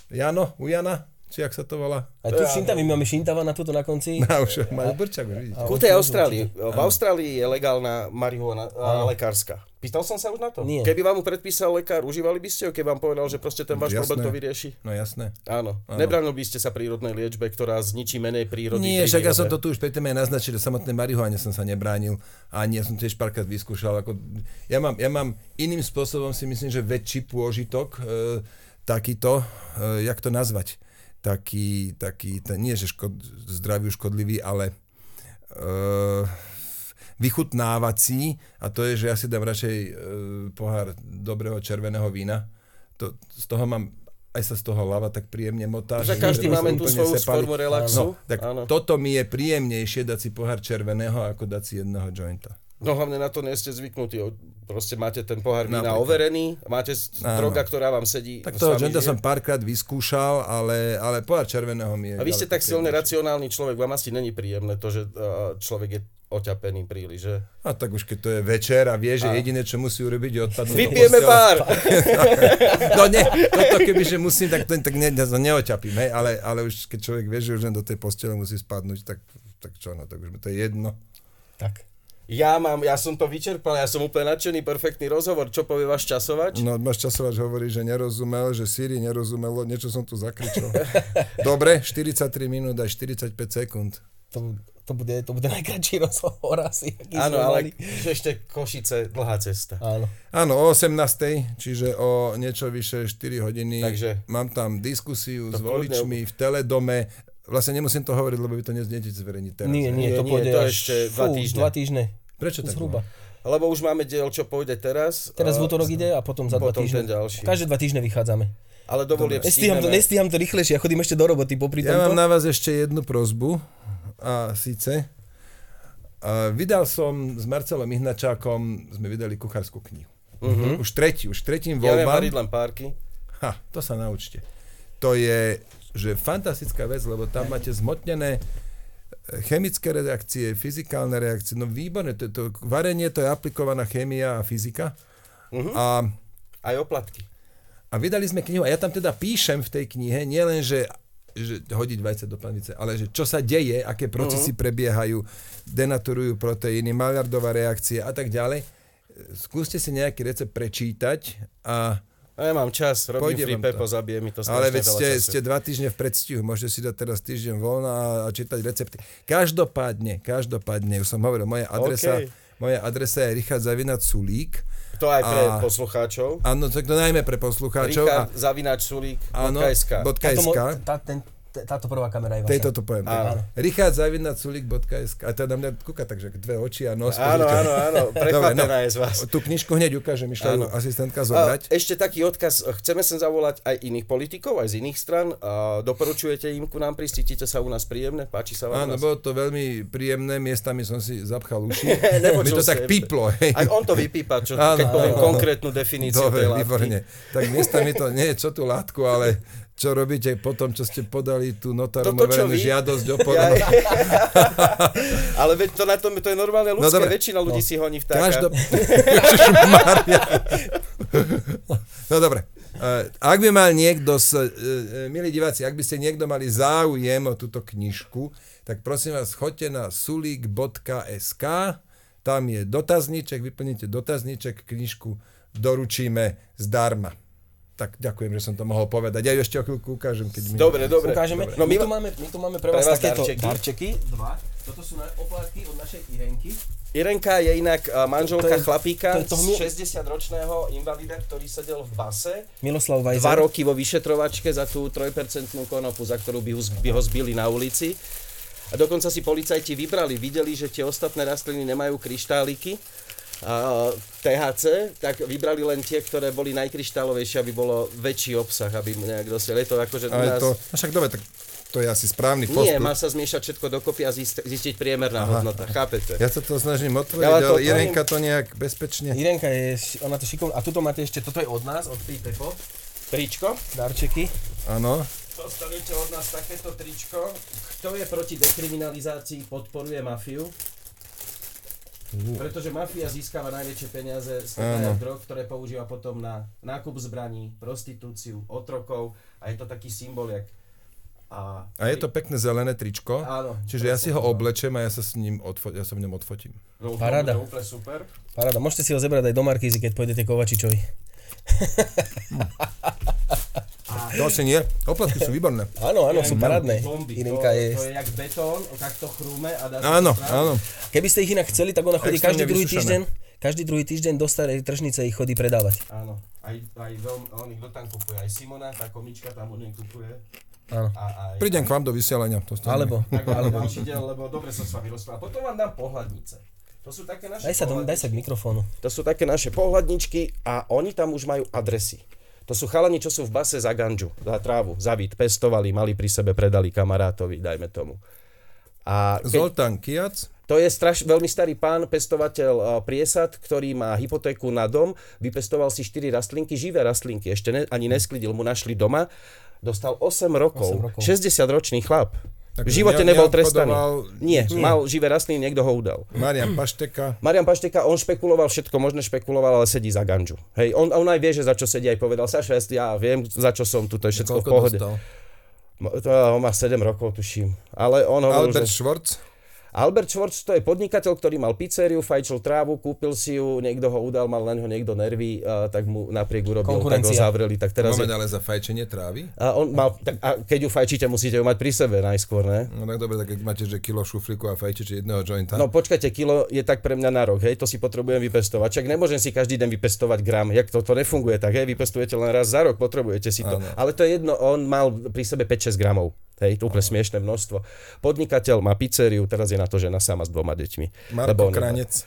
Jano, u Jana, či jak sa to volá. Aj tu Šinta, my máme Šintava na túto na konci. No, už majú Burčak, už vidíte. Ku tej Austrálii. V Austrálii je legálna marihuana a lekárska. Pýtal som sa už na to? Nie. Keby vám ju predpísal lekár, užívali by ste ju, keď vám povedal, že proste ten váš Jasné. problém to vyrieši? No jasné. Áno. Nebranil by ste sa prírodnej liečbe, ktorá zničí menej prírody. Nie, však ja som to tu už predtým aj naznačil, že samotné marihuane som sa nebránil a nie som tiež párkrát vyskúšal. Ako, ja, mám, ja mám iným spôsobom si myslím, že väčší pôžitok, e, takýto, e, jak to nazvať, taký, taký ten, nie že škod, zdraviu škodlivý, ale e, vychutnávací a to je, že ja si dám radšej e, pohár dobrého červeného vína. To, z toho mám aj sa z toho hlava tak príjemne motá. Že každý máme tú svoju formu relaxu. No, tak Áno. toto mi je príjemnejšie dať si pohár červeného, ako dať si jedného jointa. No hlavne na to nie ste zvyknutí. Proste máte ten pohár vína overený, máte droga, ktorá vám sedí. Tak toho žije. som párkrát vyskúšal, ale, ale pohár červeného mi je... A vy ste tak silne racionálny človek, vám asi není príjemné to, že človek je oťapený príliš, že? A tak už keď to je večer a vie, že jediné, čo musí urobiť, je odpadnúť Vypijeme pár! No nie, toto keby, že musím, tak, to, tak ne, neoťapím, hej, ale, ale už keď človek vie, že už len do tej postele musí spadnúť, tak, tak čo, no, tak už mi to je jedno. Tak. Ja mám, ja som to vyčerpal, ja som úplne nadšený, perfektný rozhovor. Čo povie váš časovač? No, máš časovač hovorí, že nerozumel, že Siri nerozumelo, niečo som tu zakričal. Dobre, 43 minút a 45 sekúnd. To, to, bude, to bude najkračší rozhovor asi. Áno, ale mali. že ešte Košice, dlhá cesta. Áno. Áno, o 18. čiže o niečo vyše 4 hodiny. Takže- Mám tam diskusiu s To kľudne- voličmi v teledome. Vlastne nemusím to hovoriť, lebo vy to nezniete zverejniť teraz. Nie, nie, Nie, to nie, pôjde to až, ešte dva týždne. dva týždne. Prečo tak? Zhruba. Lebo už máme diel, čo pôjde teraz. Teraz v útorok ide a potom za dva potom týždne. ten ďalší. Každé dva týždne vychádzame. Ale dovolie Nestíham to, nestíham to rýchlejšie, ja chodím ešte do roboty popri Ja mám tomto. na vás ešte jednu prozbu. A síce, a vydal som s Marcelom Ihnačákom, sme vydali kuchárskú knihu. Už tretí, už tretím Ja viem voľbám. variť len párky. Ha, to sa naučte. To je že fantastická vec, lebo tam máte zmotnené chemické reakcie, fyzikálne reakcie, no výborné, to, to, varenie to je aplikovaná chémia a fyzika. Uh-huh. A, Aj oplatky. a vydali sme knihu a ja tam teda píšem v tej knihe, nielen, že že hodiť vajce do planice, ale že čo sa deje, aké procesy uh-huh. prebiehajú, denaturujú proteíny, Maillardová reakcia a tak ďalej. Skúste si nejaký recept prečítať A ja mám čas, robím Pôjde free pepo, to. zabije mi to Ale veď ste, ste dva týždne v predstihu, môžete si dať teraz týždeň voľna a, a čítať recepty. Každopádne, každopádne, už som hovoril, moja adresa, OK. moja adresa je Richard Zavinac Sulík. To aj pre A- poslucháčov. Áno, tak to najmä pre poslucháčov. Richard a, Zavináč Sulík, áno, KSK. bodka Táto, mo- SK. tá, ten, táto prvá kamera je vaša. Tejto to poviem. Áno. Richard Zavinac Sulík.sk. A teda mňa kúka takže dve oči a nos. Áno, áno, áno, prekvapená je z vás. Tú knižku hneď ukážem, išla ju asistentka A zobrať. ešte taký odkaz, chceme sem zavolať aj iných politikov, aj z iných stran. A doporučujete im ku nám prísť, cítite sa u nás príjemne, páči sa vám Áno, bolo to veľmi príjemné, miestami som si zapchal uši. Mi to tak píplo, hej. Aj on to vypípa, čo, Áno, keď poviem áno. konkrétnu definíciu Dobre, tej látky. výborne. Tak miestami to nie je čo tú látku, ale čo robíte potom, čo ste podali tú notárom overenú žiadosť o porodnú. ale veď to, na tom, to je normálne ľudské, dobre. väčšina ľudí si honí vtáka. Ježišmaria. no dobre. Uh, ak by mal niekto, s, uh, uh, milí diváci, ak by ste niekto mali záujem o túto knižku, tak prosím vás, choďte na sulik.sk, tam je dotazníček, vyplníte dotazníček, knižku doručíme zdarma. Tak ďakujem, že som to mohol povedať. Ja ju ešte o chvíľku ukážem, keď mi... Dobre, dobre. Ukážeme. No my, tu máme, my tu máme pre pre vás, vás takéto darčeky. darčeky. Dva. Toto sú na, oplatky od našej Irenky. Irenka je inak manželka To je- chlapíka, to je toho mi- 60-ročného invalida, ktorý sedel v base. Miloslav Vajzer. Dva roky vo vyšetrovačke za tú 3% konopu, za ktorú by ho, by ho zbili na ulici. A dokonca si policajti vybrali, videli, že tie ostatné rastliny nemajú kryštáliky, THC, tak vybrali len tie, ktoré boli najkryštálovejšie, aby bolo väčší obsah, aby nejak dosiahli. Je to akože Ale nás... to, však dobre, tak to je asi správny postup. Nie, má sa zmiešať všetko dokopy a zist- zistiť priemerná hodnota, chápete? Ja sa to snažím otvoriť, ja to ale. Irenka to nejak bezpečne... Irenka je, ona to šikovná. A tuto máte ešte, toto je od nás, od Free Pepo. Tričko. Darčeky. Áno. Dostanete od nás takéto tričko. Kto je proti dekriminalizácii, podporuje mafiu. Pretože mafia získava najväčšie peniaze z predaja drog, ktoré používa potom na nákup zbraní, prostitúciu, otrokov a je to taký symbol, jak... A, A je to pekné zelené tričko, Áno. čiže ja si ho oblečem a ja sa s ním odfo- ja sa v ňom odfotím. No, úplne super. Paráda, môžete si ho zebrať aj do Markízy, keď pôjdete Kovačičovi. Asi nie. Oplatky sú výborné. Áno, áno, sú parádne. To, je... to je jak betón, takto chrúme a dá Áno, áno. Keby ste ich inak chceli, tak ona chodí každý druhý týždeň. Každý druhý týždeň do starej tržnice ich chodí predávať. Áno. Aj, aj veľmi, on ich tam kupuje, aj Simona, tá komička tam od nej kupuje. Áno. A, aj, Prídem k vám do vysielania. To stane. Alebo, alebo. ďalší lebo dobre som s vami rozprával. Potom vám dám pohľadnice. To sú také naše Daj sa, do, daj sa k mikrofónu. To sú také naše pohľadničky a oni tam už majú adresy. To sú chalani, čo sú v base za ganžu, za trávu, za vít, pestovali, mali pri sebe, predali kamarátovi, dajme tomu. A keď, Zoltán Kiac. to je straš, veľmi starý pán, pestovateľ uh, priesad, ktorý má hypotéku na dom, vypestoval si 4 rastlinky, živé rastlinky, ešte ne, ani nesklidil, mu našli doma, dostal 8 rokov, 8 rokov. 60-ročný chlap. V živote ne- nebol trestaný. Nie, nič? mal živé rastliny, niekto ho udal. Marian Pašteka. Marian Pašteka, on špekuloval všetko, možné špekuloval, ale sedí za ganžu. Hej, on, on aj vie, že za čo sedí, aj povedal, Saša, ja viem, za čo som tu, to je všetko v pohode. dostal? To, on má 7 rokov, tuším. Ale on hovoril, Albert že... Schwarz. Albert Schwartz to je podnikateľ, ktorý mal pizzeriu, fajčil trávu, kúpil si ju, niekto ho udal, mal na ňo niekto nervy, a tak mu napriek urobil, tak ho zavreli. Tak teraz Moment, je, ale za fajčenie trávy? a, on mal, tak, a keď ju fajčíte, musíte ju mať pri sebe najskôr, ne? No tak dobre, tak keď máte, že kilo šuflíku a fajčíte jedného jointa. No počkajte, kilo je tak pre mňa na rok, hej, to si potrebujem vypestovať. Čak nemôžem si každý deň vypestovať gram, jak to, to nefunguje tak, hej, vypestujete len raz za rok, potrebujete si to. Áno. Ale to je jedno, on mal pri sebe 5-6 gramov. Hej, úplne smiešné množstvo. Podnikateľ má pizzeriu, teraz je na to žena sama s dvoma deťmi. Marko on- Kranec.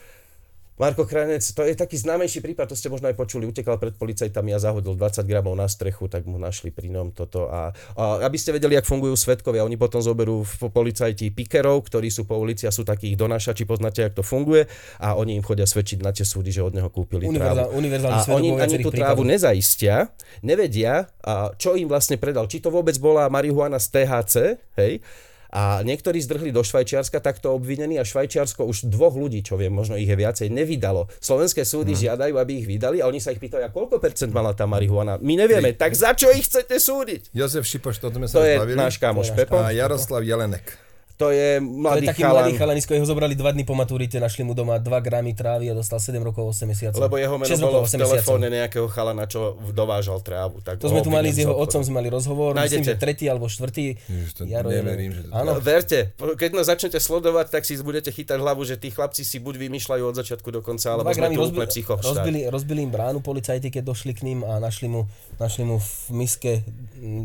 Marko Krajnec, to je taký známejší prípad, to ste možno aj počuli, utekal pred policajtami a zahodil 20 gramov na strechu, tak mu našli pri ňom toto. A, a aby ste vedeli, jak fungujú svetkovia, oni potom zoberú v policajti pikerov, ktorí sú po ulici a sú takých donášači, poznáte, jak to funguje a oni im chodia svedčiť na tie súdy, že od neho kúpili Univerzál- trávu. univerzálny a oni ani tú trávu prípadoch. nezaistia, nevedia, čo im vlastne predal. Či to vôbec bola marihuana z THC, hej, a niektorí zdrhli do Švajčiarska takto obvinení a Švajčiarsko už dvoch ľudí, čo viem, možno ich je viacej, nevydalo. Slovenské súdy Mhm. žiadajú, aby ich vydali a oni sa ich pýtajú, a koľko percent mala tá marihuana. My nevieme, tak za čo ich chcete súdiť? Jozef Šipoš, to sme sa To je náš kamoš Pepo. A Jaroslav Jelenek. To je To je mladý taký mladý chalan. chalanisko, jeho zobrali dva dny po maturite, našli mu doma 2 gramy trávy a dostal 7 rokov 8 mesiacov. Lebo jeho meno 6 bolo v 8 mesiacov. telefóne nejakého chalana, čo dovážal trávu. Tak To sme tu mali s jeho otcom, sme mali rozhovor, Nájdete. myslím, že tretí alebo štvrtý. Ježiš, to Jaro neverím, že to- Áno, Verte, keď nás začnete sledovať, tak si budete chytať hlavu, že tí chlapci si buď vymýšľajú od začiatku do konca, alebo sme tu rozbi- úplne psycho. rozbili, rozbili im bránu policajti, keď došli k ním a našli mu, našli mu v miske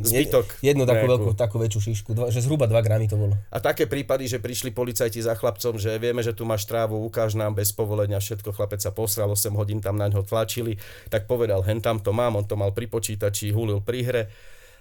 Zbytok jednu takú veľkú, takú väčšiu šišku, dva, že zhruba 2 gramy to bolo. A také prípady, že prišli policajti za chlapcom, že vieme, že tu máš trávu, ukáž nám bez povolenia všetko, chlapec sa posral, 8 hodín tam na ňo tlačili, tak povedal, hen tam to mám, on to mal pri počítači, hulil pri hre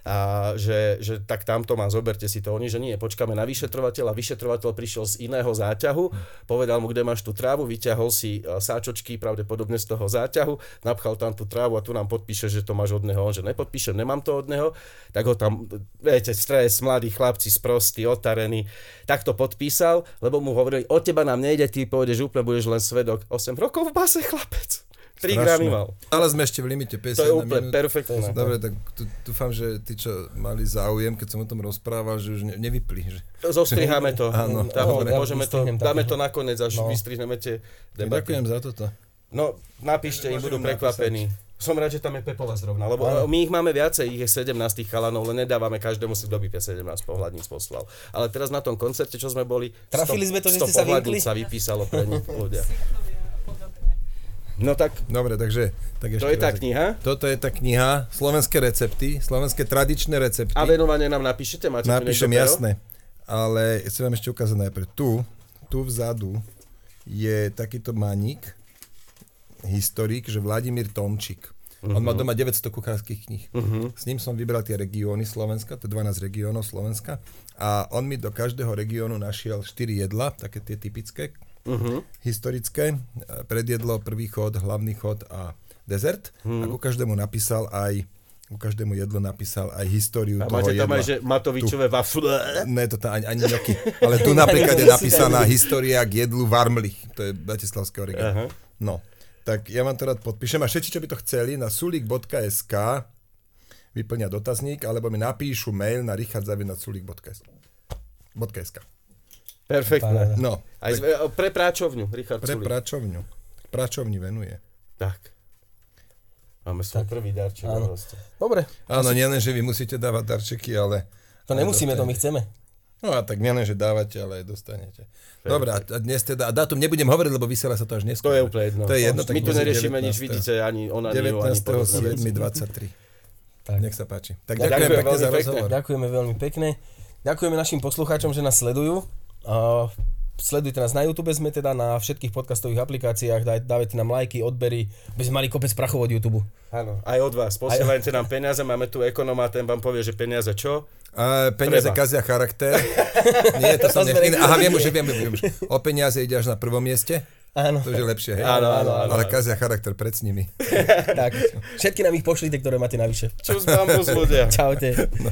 a že, že tak tamto mám, zoberte si to. Oni, že nie, počkáme na vyšetrovateľa. Vyšetrovateľ prišiel z iného záťahu, povedal mu, kde máš tú trávu, vyťahol si e, sáčočky, pravdepodobne z toho záťahu, napchal tam tú trávu a tu nám podpíše, že to máš od neho. On, že nepodpíšem, nemám to od neho, tak ho tam, viete, stres, mladí chlapci, sprostí, otarení, tak to podpísal, lebo mu hovorili, od teba nám nejde, ty pôjdeš úplne, budeš len svedok. 8 rokov v base, chlapec. 3 gramy mal. Ale sme ešte v limite 50 To je úplne perfektné. Dobre, tak dúfam, že tí, čo mali záujem, keď som o tom rozprával, že už ne, nevypli. Že... Zostriháme to. Áno, dobre. môžeme to, dáme to nakoniec, až No. vystrihneme tie debaty. Ďakujem za toto. No, napíšte, im budú prekvapení. Som rád, že tam je Pepola zrovna, lebo Áno. my ich máme viacej, ich je 17 tých chalanov, len nedávame každému si kto by 17 pohľadníc poslal. Ale teraz na tom koncerte, čo sme boli, Trafili 100 sme to, že 100 ste sa vypísalo pre nich ľudia. No tak, Dobre, takže... Tak to ešte je tá kniha. Toto je tá kniha, slovenské recepty, slovenské tradičné recepty. A venovanie nám napíšete, máte Napíšem, jasné. Ale chcem vám ešte ukázať najprv. Tu, tu vzadu je takýto maník, historik, že Vladimír Tomčík. On má doma 900 kuchárskych kníh. S ním som vybral tie regióny Slovenska, to je 12 regiónov Slovenska. A on mi do každého regiónu našiel 4 jedla, také tie typické, historické. Predjedlo, prvý chod, hlavný chod a dezert. A ku každému napísal aj ku každému jedlu napísal aj históriu A toho máte tam jedla. aj, že Matovičové wafle. Ne, to tam ani, ani ňoky. Ale tu napríklad je napísaná história k jedlu Varmlich. To je Bratislavského Aha. regionu. No, tak ja vám to rád podpíšem. A všetci, čo by to chceli, na sulik.sk vyplňa dotazník, alebo mi napíšu mail na richardzavinacsulik.sk Perfektné. No, Aj z, pre práčovňu, Richard pre Sulik. pračovňu. Pračovni venuje. Tak. Máme svoj prvý darček. Áno. Dobre, Áno, nielen, že vy musíte dávať darčeky, ale... to nemusíme, to my chceme. No a tak nielen, že dávate, ale aj dostanete. Dobre, a a dnes teda, a dátum nebudem hovoriť, lebo vysiela sa to až neskôr. To je úplne jedno. To je jedno, tak My tu neriešime 19. nič, vidíte, ani ona, ani ani podobné veci. 19.7.23. Tak. Nech sa páči. Tak Ďakujem ďakujem, pekne za pekne. rozhovor. Ďakujeme veľmi pekne. Ďakujeme našim poslucháčom, že nás sledujú. A sledujte nás na YouTube, sme teda na všetkých podcastových aplikáciách, daj, dávajte nám lajky, odbery, aby sme mali kopec prachov od YouTube. Áno, aj od vás. Posielajte nám peniaze, máme tu ekonoma, ten vám povie, že peniaze čo? A peniaze Treba. kazia charakter. Nie, to som To sme nech... Aha, viem už, viem, viem, viem. O peniaze ide až na prvom mieste. Áno, To už je lepšie, hej? Áno, áno, áno. Ale kazia charakter pred s nimi. tak. Všetky nám ich pošlite, ktoré máte navyše. Čus bambus ľudia. Čaute. No.